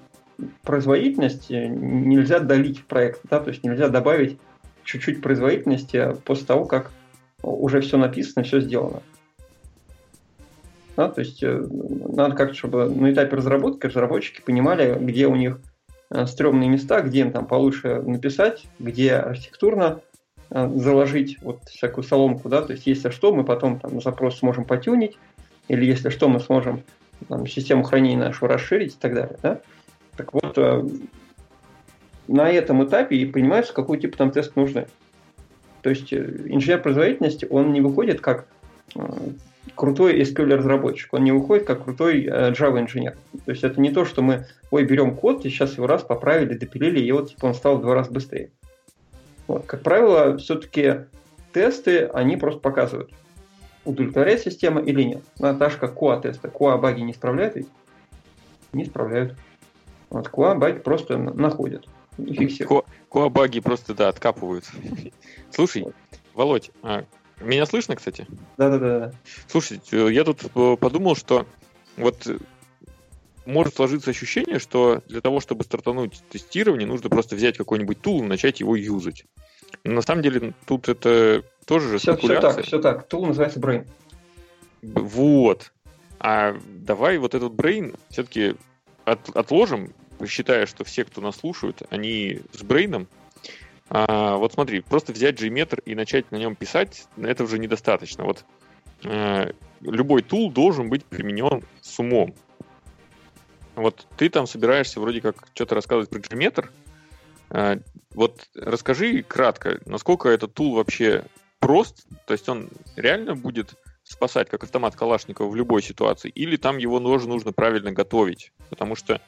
производительность э, нельзя долить проект, да, то есть нельзя добавить чуть-чуть производительности после того, как уже все написано, все сделано. Да, то есть э, надо как-то, чтобы на этапе разработки разработчики понимали, где у них стрёмные места, где им там получше написать, где архитектурно заложить вот всякую соломку, да, то есть если что, мы потом там запрос сможем потюнить, или если что, мы сможем там, систему хранения нашу расширить и так далее. Да? Так вот, э, на этом этапе и понимается, какой тип там тест нужны. То есть э, инженер производительности, он не выходит как э, крутой SQL-разработчик, он не выходит как крутой Java-инженер. То есть это не то, что мы, ой, берем код и сейчас его раз поправили, допилили, и вот типа, он стал в два раза быстрее. Вот. Как правило, все-таки тесты, они просто показывают, удовлетворяет система или нет. Как QA-тесты. QA-баги не справляют? Не справляют. Вот QA-баги просто находят и фиксируют. QA-баги просто, да, откапывают. Слушай, Володь, а, меня слышно, кстати? Да-да-да. Слушай, я тут э, подумал, что вот может сложиться ощущение, что для того, чтобы стартануть тестирование, нужно просто взять какой-нибудь тул и начать его юзать. Но на самом деле тут это тоже же все, все так, все так. Тул называется Brain. Вот. А давай вот этот Brain все-таки от, отложим, считая, что все, кто нас слушают, они с Брейном. А, вот смотри, просто взять JMeter и начать на нем писать, это уже недостаточно. Вот а, любой тул должен быть применен с умом. Вот ты там собираешься вроде как что-то рассказывать про JMeter. А, вот расскажи кратко, насколько этот тул вообще прост, то есть он реально будет спасать как автомат Калашникова в любой ситуации, или там его тоже нужно правильно готовить. Потому что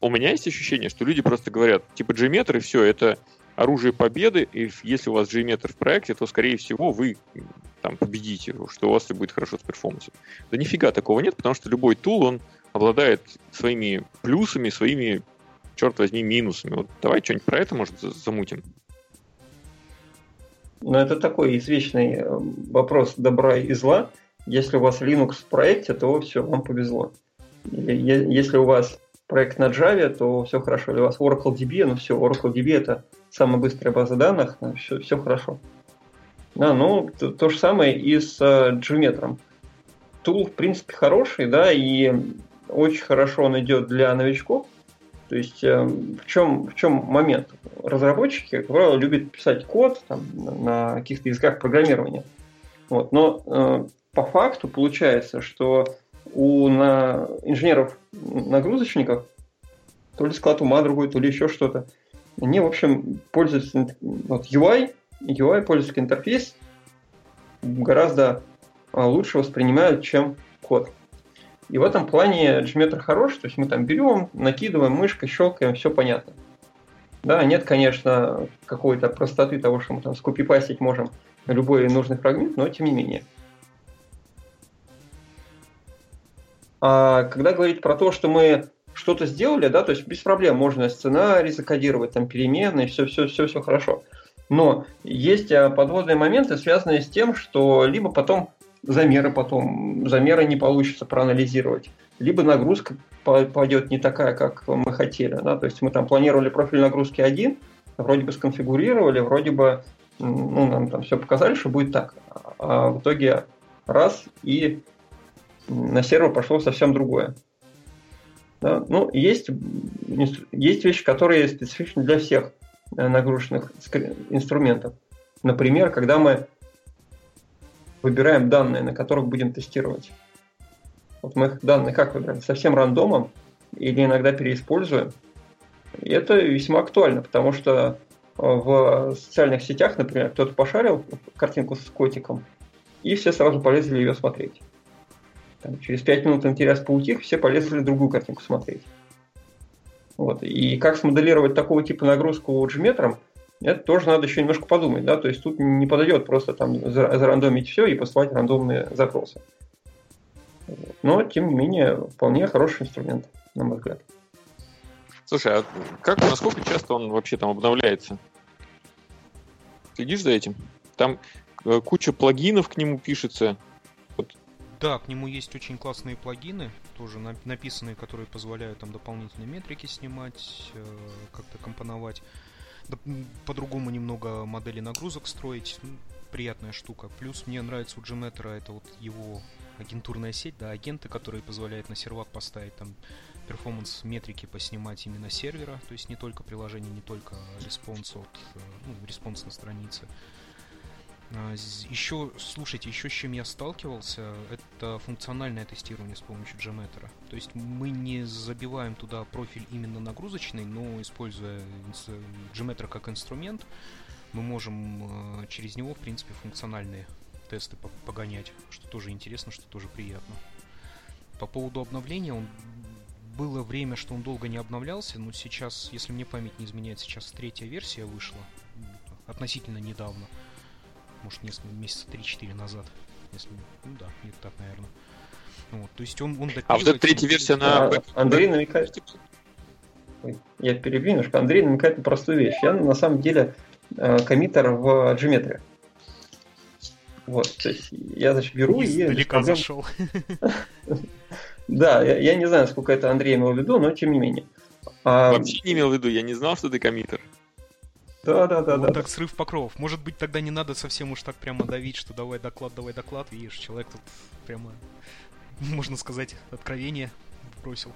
у меня есть ощущение, что люди просто говорят, типа и все, это оружие победы, и если у вас Gmeter в проекте, то, скорее всего, вы там победите, что у вас все будет хорошо с перформансом. Да нифига такого нет, потому что любой тул, он обладает своими плюсами, своими, черт возьми, минусами. Вот давай что-нибудь про это, может, замутим. Но это такой извечный э, вопрос добра и зла. Если у вас Linux в проекте, то все, вам повезло. Если у вас проект на Java, то все хорошо. Если у вас Oracle DB, ну все, Oracle DB это самая быстрая база данных, ну, все, все хорошо. Да, ну, то, то же самое и с uh, Gmeter. Тул, в принципе, хороший, да, и очень хорошо он идет для новичков, то есть э, в чем, в чем момент? Разработчики, как правило, любят писать код там, на каких-то языках программирования. Вот. Но э, по факту получается, что у на инженеров-нагрузочников то ли склад ума другой, то ли еще что-то. Они, в общем, пользуются вот, UI, UI, пользовательский интерфейс гораздо а, лучше воспринимают, чем код. И в этом плане Gmeter хорош, то есть мы там берем, накидываем мышкой, щелкаем, все понятно. Да, нет, конечно, какой-то простоты того, что мы там скопипастить можем любой нужный фрагмент, но тем не менее. А когда говорить про то, что мы что-то сделали, да, то есть без проблем можно сценарий закодировать, там переменные, все, все, все, все хорошо. Но есть а, подводные моменты, связанные с тем, что либо потом замеры потом, замеры не получится проанализировать. Либо нагрузка пойдет не такая, как мы хотели. Да? То есть мы там планировали профиль нагрузки один, вроде бы сконфигурировали, вроде бы ну, нам там все показали, что будет так. А в итоге раз и на сервер пошло совсем другое. Да? Ну, есть, есть вещи, которые специфичны для всех э, нагрузочных инструментов. Например, когда мы выбираем данные, на которых будем тестировать. Вот мы их данные как выбираем? Совсем рандомом или иногда переиспользуем. И это весьма актуально, потому что в социальных сетях, например, кто-то пошарил картинку с котиком, и все сразу полезли ее смотреть. Там, через 5 минут интерес поутих, все полезли другую картинку смотреть. Вот. И как смоделировать такого типа нагрузку джиметром, это тоже надо еще немножко подумать. Да? То есть тут не подойдет просто там зарандомить все и посылать рандомные запросы. Но, тем не менее, вполне хороший инструмент, на мой взгляд. Слушай, а как, насколько часто он вообще там обновляется? Следишь за этим? Там э, куча плагинов к нему пишется. Да, к нему есть очень классные плагины, тоже написанные, которые позволяют там дополнительные метрики снимать, э, как-то компоновать. По-другому немного модели нагрузок строить. Ну, приятная штука. Плюс мне нравится у JMeter а это вот его агентурная сеть, да, агенты, которые позволяют на сервак поставить там performance метрики поснимать именно сервера, то есть не только приложение, не только response от, э, ну, response на странице. А, еще, слушайте, еще с чем я сталкивался, это функциональное тестирование с помощью JMeter. То есть мы не забиваем туда профиль именно нагрузочный, но используя Gmeter как инструмент, мы можем э, через него, в принципе, функциональные тесты погонять, что тоже интересно, что тоже приятно. По поводу обновления, он было время, что он долго не обновлялся, но сейчас, если мне память не изменяет, сейчас третья версия вышла относительно недавно. Может, несколько месяца 3-4 назад. Если, ну да, где так, наверное. Вот, то есть он, он А вот эта третья версия на... А, Андрей намекает... Ой, я перебью немножко. Андрей намекает на простую вещь. Я на самом деле э, коммитер в Geometry. Вот, то есть я, значит, беру и... Далеко зашел. Да, я, я не знаю, сколько это Андрей имел в виду, но тем не менее. А... Вообще не имел в виду, я не знал, что ты коммитер. Да, да, да, вот да. так срыв покровов. Может быть, тогда не надо совсем уж так прямо давить, что давай доклад, давай доклад. Видишь, человек тут прямо, можно сказать, откровение бросил.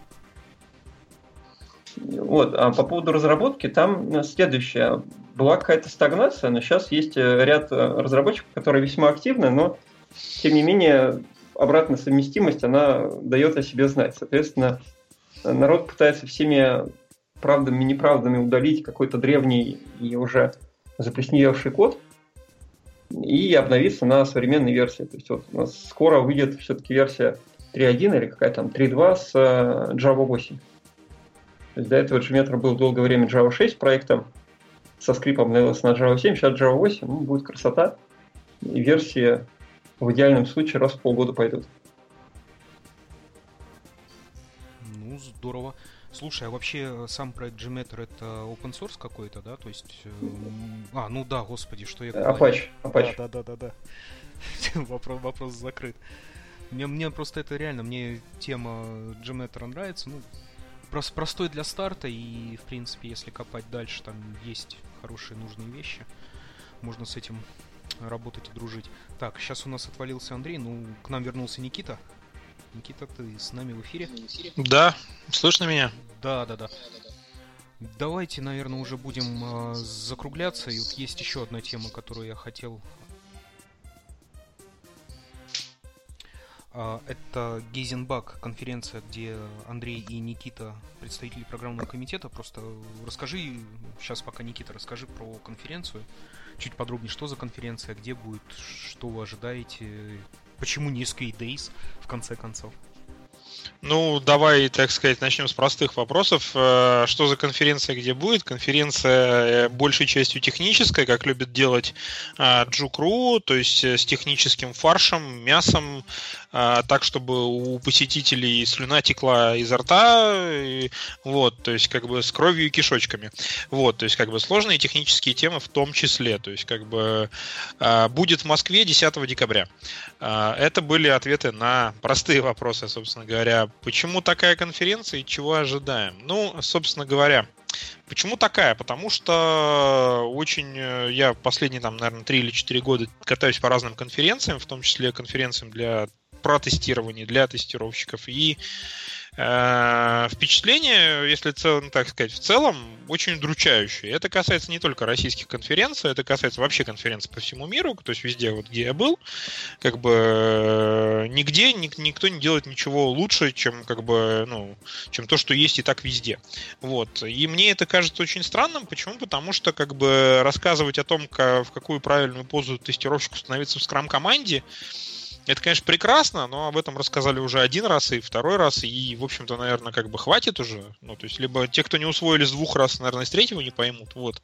Вот, а по поводу разработки, там следующее. Была какая-то стагнация, но сейчас есть э, ряд э, разработчиков, которые весьма активны, но тем не менее обратная совместимость, она дает о себе знать. Соответственно, народ пытается всеми правдами неправдами удалить какой-то древний и уже заплесневевший код и обновиться на современной версии. То есть вот у нас скоро выйдет все-таки версия 3.1 или какая там 3.2 с э, Java 8. То есть до этого Gmeter был долгое время Java 6 проектом, со скрипом обновился на Java 7, сейчас Java 8, ну, будет красота. И версии в идеальном случае раз в полгода пойдут. Ну, здорово. Слушай, а вообще э, сам проект Gmeter это open source какой-то, да? То есть... Э, а, ну да, господи, что я... Apache. Apache. Да, да, да, да. вопрос, вопрос закрыт. Мне, мне просто это реально, мне тема Gmeter нравится. Ну, просто простой для старта, и, в принципе, если копать дальше, там есть хорошие нужные вещи. Можно с этим работать и дружить. Так, сейчас у нас отвалился Андрей, ну, к нам вернулся Никита. Никита, ты с нами в эфире? Да, слышно меня? Да, да, да. Давайте, наверное, уже будем э, закругляться. И вот есть еще одна тема, которую я хотел А, это Гейзенбак, конференция, где Андрей и Никита, представители программного комитета. Просто расскажи, сейчас пока Никита, расскажи про конференцию. Чуть подробнее, что за конференция, где будет, что вы ожидаете, почему не SK Days, в конце концов. Ну, давай, так сказать, начнем с простых вопросов. Э, что за конференция, где будет? Конференция э, большей частью техническая, как любит делать Джукру, то есть э, с техническим фаршем, мясом, так, чтобы у посетителей слюна текла изо рта, вот, то есть как бы с кровью и кишочками. Вот, то есть как бы сложные технические темы в том числе. То есть как бы будет в Москве 10 декабря. Это были ответы на простые вопросы, собственно говоря, почему такая конференция и чего ожидаем? Ну, собственно говоря, Почему такая? Потому что очень э, я последние, там, наверное, 3 или 4 года катаюсь по разным конференциям, в том числе конференциям для протестирования, для тестировщиков. И Э, впечатление, если цел, так сказать, в целом, очень удручающее. Это касается не только российских конференций, это касается вообще конференций по всему миру, то есть везде, вот где я был, как бы э, нигде никто не делает ничего лучше, чем как бы, ну, чем то, что есть и так везде. Вот. И мне это кажется очень странным. Почему? Потому что как бы рассказывать о том, как, в какую правильную позу тестировщику становиться в скрам-команде, это, конечно, прекрасно, но об этом рассказали уже один раз и второй раз, и, в общем-то, наверное, как бы хватит уже. Ну, то есть, либо те, кто не усвоили с двух раз, наверное, с третьего не поймут, вот.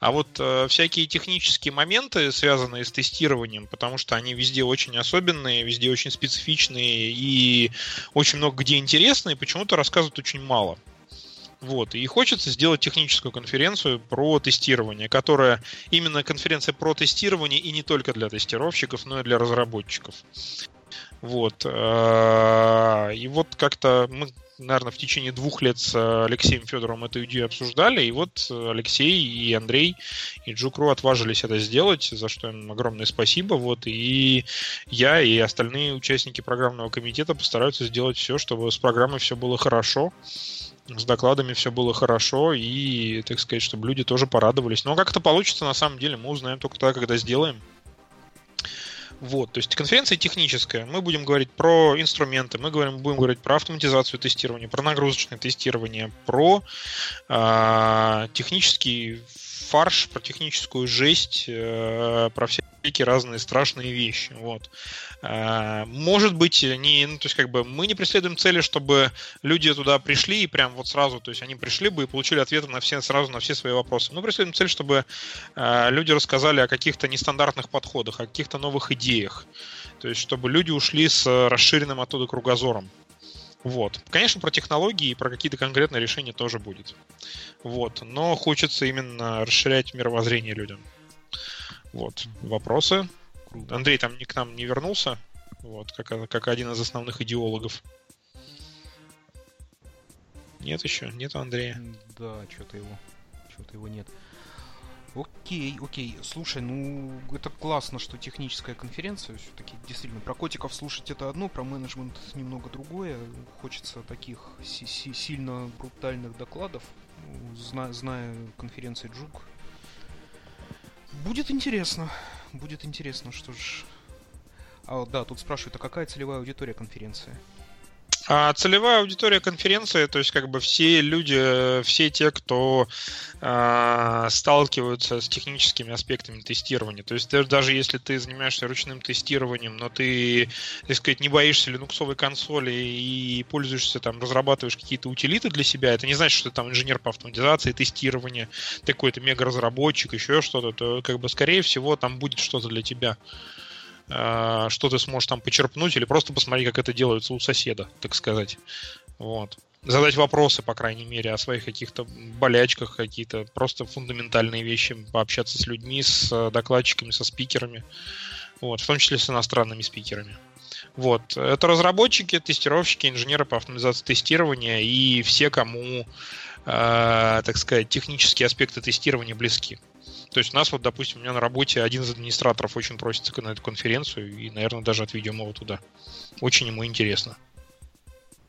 А вот э, всякие технические моменты, связанные с тестированием, потому что они везде очень особенные, везде очень специфичные и очень много где интересные, почему-то рассказывают очень мало. Вот. И хочется сделать техническую конференцию про тестирование, которая именно конференция про тестирование и не только для тестировщиков, но и для разработчиков. Вот. А, и вот как-то мы, наверное, в течение двух лет с Алексеем Федоровым эту идею обсуждали, и вот Алексей и Андрей и Джукру отважились это сделать, за что им огромное спасибо. Вот. И я и остальные участники программного комитета постараются сделать все, чтобы с программой все было хорошо с докладами все было хорошо, и, так сказать, чтобы люди тоже порадовались. Но как это получится, на самом деле, мы узнаем только тогда, когда сделаем. Вот, то есть конференция техническая. Мы будем говорить про инструменты, мы говорим, будем говорить про автоматизацию тестирования, про нагрузочное тестирование, про э, технический фарш, про техническую жесть, э, про всякие разные страшные вещи. Вот. Э, может быть, не, ну, то есть как бы мы не преследуем цели, чтобы люди туда пришли и прям вот сразу, то есть они пришли бы и получили ответы на все, сразу на все свои вопросы. Мы преследуем цель, чтобы э, люди рассказали о каких-то нестандартных подходах, о каких-то новых идеях. То есть, чтобы люди ушли с расширенным оттуда кругозором. Вот. Конечно, про технологии и про какие-то конкретные решения тоже будет. Вот. Но хочется именно расширять мировоззрение людям. Вот. Вопросы? Андрей там к нам не вернулся, вот, как, как один из основных идеологов. Нет еще? Нет Андрея? Да, что-то его, что-то его нет. Окей, окей. Слушай, ну это классно, что техническая конференция. Все-таки действительно про котиков слушать это одно, про менеджмент немного другое. Хочется таких си- си- сильно брутальных докладов. Зна- зная конференции Джук. Будет интересно. Будет интересно, что ж. А, да, тут спрашивают, а какая целевая аудитория конференции? А целевая аудитория конференции, то есть как бы все люди, все те, кто э, сталкиваются с техническими аспектами тестирования. То есть даже если ты занимаешься ручным тестированием, но ты, так сказать, не боишься линуксовой консоли и пользуешься там, разрабатываешь какие-то утилиты для себя, это не значит, что ты там инженер по автоматизации, тестирования, ты какой-то мега-разработчик, еще что-то, то как бы скорее всего там будет что-то для тебя. Э, что ты сможешь там почерпнуть, или просто посмотреть, как это делается у соседа, так сказать. Вот. Задать вопросы, по крайней мере, о своих каких-то болячках, какие-то просто фундаментальные вещи, пообщаться с людьми, с э, докладчиками, со спикерами, вот, в том числе с иностранными спикерами. Вот. Это разработчики, тестировщики, инженеры по автоматизации тестирования и все, кому, э, так сказать, технические аспекты тестирования близки. То есть у нас вот, допустим, у меня на работе один из администраторов очень просится на эту конференцию, и, наверное, даже отведем его туда. Очень ему интересно.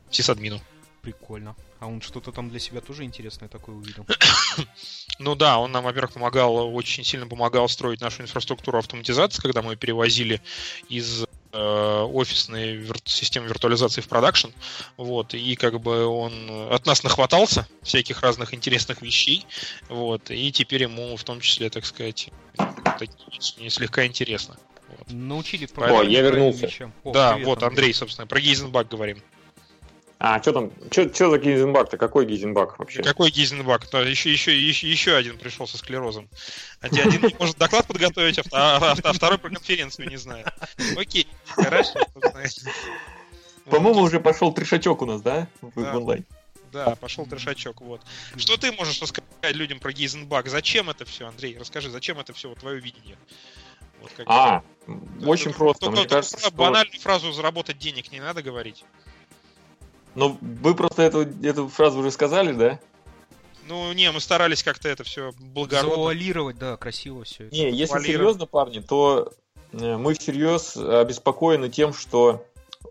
Сисадмину. Прикольно. А он что-то там для себя тоже интересное такое увидел? ну да, он нам, во-первых, помогал, очень сильно помогал строить нашу инфраструктуру автоматизации, когда мы перевозили из Э, офисной вир- системы виртуализации в продакшн, вот, и как бы он от нас нахватался всяких разных интересных вещей, вот, и теперь ему в том числе, так сказать, такие слегка интересно. Вот. Научили О, я вернулся. О, да, привет, вот, Андрей, собственно, про Гейзенбак говорим. А, что там? Что за Гейзенбак-то? Какой Гейзенбак вообще? Какой Гейзенбак? Да, еще, еще, еще, еще один пришел со склерозом. Один не может доклад подготовить, а, а, а второй про конференцию не знает. Окей, хорошо. По-моему, уже пошел трешачок у нас, да? В онлайн. Да, пошел трешачок, вот. Что ты можешь рассказать людям про Гейзенбак? Зачем это все, Андрей? Расскажи, зачем это все, вот твое видение? Вот а, очень просто. Только, Мне кажется, что... банальную фразу «заработать денег» не надо говорить. Но вы просто эту, эту фразу уже сказали, да? Ну, не, мы старались как-то это все благородно. Завуалировать, да, красиво все. Не, если серьезно, парни, то э, мы всерьез обеспокоены тем, что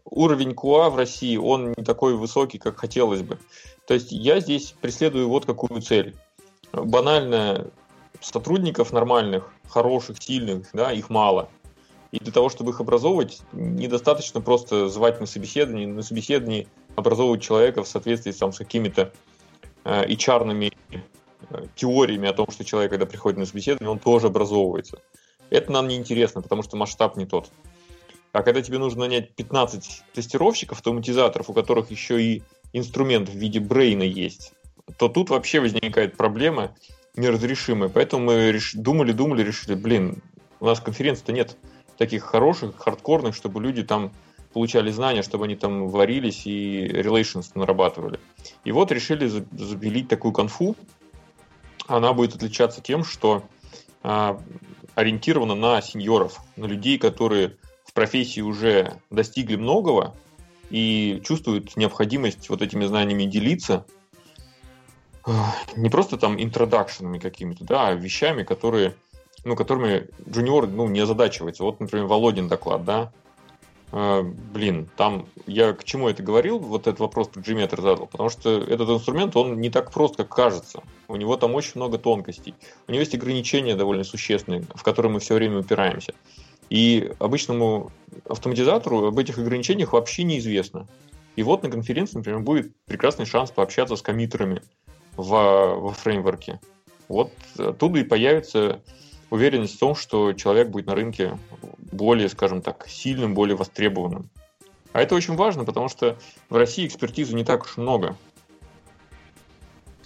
уровень КУА в России, он не такой высокий, как хотелось бы. То есть я здесь преследую вот какую цель. Банально сотрудников нормальных, хороших, сильных, да, их мало. И для того, чтобы их образовывать, недостаточно просто звать на собеседование, на собеседовании образовывать человека в соответствии там, с какими-то э, HR-ными э, теориями о том, что человек, когда приходит на собеседование, он тоже образовывается. Это нам не интересно, потому что масштаб не тот. А когда тебе нужно нанять 15 тестировщиков, автоматизаторов, у которых еще и инструмент в виде брейна есть, то тут вообще возникает проблема неразрешимая. Поэтому мы реш... думали, думали, решили, блин, у нас конференции-то нет таких хороших, хардкорных, чтобы люди там получали знания, чтобы они там варились и relations нарабатывали. И вот решили забелить такую конфу. Она будет отличаться тем, что а, ориентирована на сеньоров, на людей, которые в профессии уже достигли многого и чувствуют необходимость вот этими знаниями делиться, не просто там интродакшенами какими-то, да, а вещами, которые, ну, которыми джуниор, ну, не озадачивается. Вот, например, Володин доклад, да, блин, там я к чему это говорил, вот этот вопрос про Gmeter задал, потому что этот инструмент, он не так прост, как кажется. У него там очень много тонкостей. У него есть ограничения довольно существенные, в которые мы все время упираемся. И обычному автоматизатору об этих ограничениях вообще неизвестно. И вот на конференции, например, будет прекрасный шанс пообщаться с комитерами в, во фреймворке. Вот оттуда и появится уверенность в том, что человек будет на рынке более, скажем так, сильным, более востребованным. А это очень важно, потому что в России экспертизы не так уж много.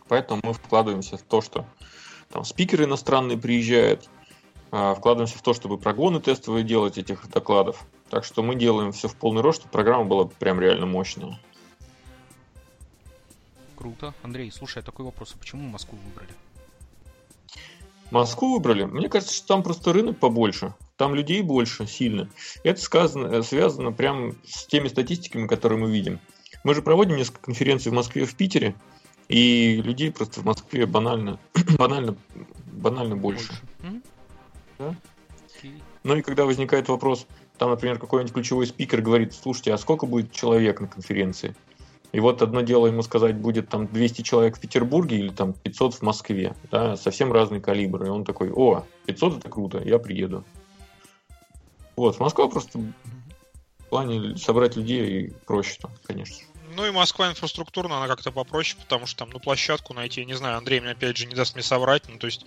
Поэтому мы вкладываемся в то, что там спикеры иностранные приезжают, а, вкладываемся в то, чтобы прогоны тестовые делать этих докладов. Так что мы делаем все в полный рост, чтобы программа была прям реально мощная. Круто. Андрей, слушай, а такой вопрос, а почему Москву выбрали? Москву выбрали? Мне кажется, что там просто рынок побольше. Там людей больше, сильно. Это сказано, э, связано прямо с теми статистиками, которые мы видим. Мы же проводим несколько конференций в Москве, в Питере, и людей просто в Москве банально, банально, банально больше. больше. Да? Ну и когда возникает вопрос, там, например, какой-нибудь ключевой спикер говорит, слушайте, а сколько будет человек на конференции? И вот одно дело ему сказать, будет там 200 человек в Петербурге или там 500 в Москве, да, совсем разный калибр. И он такой, о, 500 это круто, я приеду. Вот, Москва просто в плане собрать людей проще там, конечно. Ну и Москва инфраструктурно, она как-то попроще, потому что там, ну, площадку найти, я не знаю, Андрей мне опять же не даст мне соврать, ну, то есть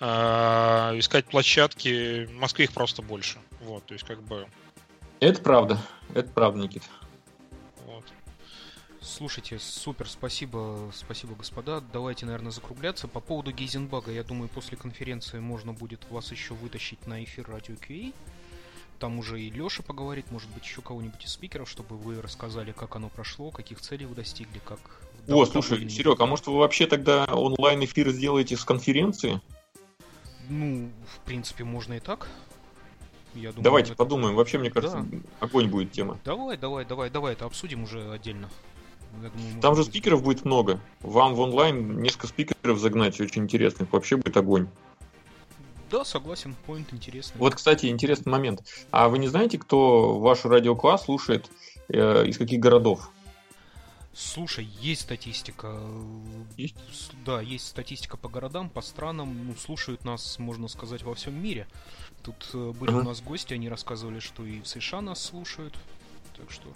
э, искать площадки, в Москве их просто больше, вот, то есть как бы... Это правда, это правда, Никит. Слушайте, супер, спасибо, спасибо, господа. Давайте, наверное, закругляться. По поводу Гейзенбага, я думаю, после конференции можно будет вас еще вытащить на эфир радио QA там уже и Леша поговорит, может быть, еще кого-нибудь из спикеров, чтобы вы рассказали, как оно прошло, каких целей вы достигли, как... О, слушай, Серег, а может вы вообще тогда онлайн-эфир сделаете с конференции? Ну, в принципе, можно и так. Я думаю, Давайте это... подумаем. Вообще, мне кажется, да. огонь будет тема. Давай, давай, давай, давай, это обсудим уже отдельно. Думаю, Там же спикеров будет много. Вам в онлайн несколько спикеров загнать очень интересных. Вообще будет огонь. Да, согласен, поинт интересный. Вот, кстати, интересный момент. А вы не знаете, кто вашу радиокласс слушает, э, из каких городов? Слушай, есть статистика. Есть? Да, есть статистика по городам, по странам. Ну, слушают нас, можно сказать, во всем мире. Тут э, были uh-huh. у нас гости, они рассказывали, что и в США нас слушают. Так что.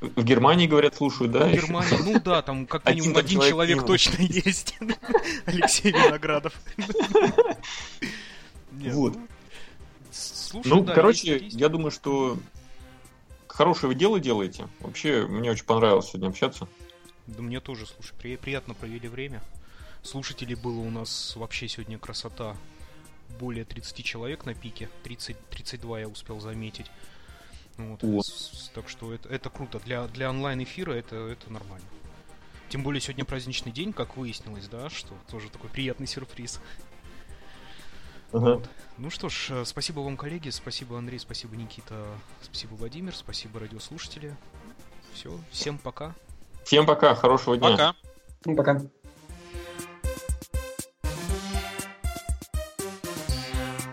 В Германии, говорят, слушают, да? В Германии, ну да, там как минимум один, человек, точно есть. Алексей Виноградов. Вот. Ну, ну, короче, я думаю, что хорошее дело делаете. Вообще, мне очень понравилось сегодня общаться. Да мне тоже, слушай, при, приятно провели время. Слушателей было у нас вообще сегодня красота. Более 30 человек на пике. 30, 32 я успел заметить. Вот. Вот. С, так что это, это круто. Для, для онлайн-эфира это, это нормально. Тем более сегодня праздничный день, как выяснилось, да, что тоже такой приятный сюрприз. Uh-huh. Вот. Ну что ж, э, спасибо вам, коллеги, спасибо, Андрей, спасибо, Никита, спасибо, Владимир, спасибо, радиослушатели. Все, всем пока. Всем пока, хорошего дня. Пока. Пока.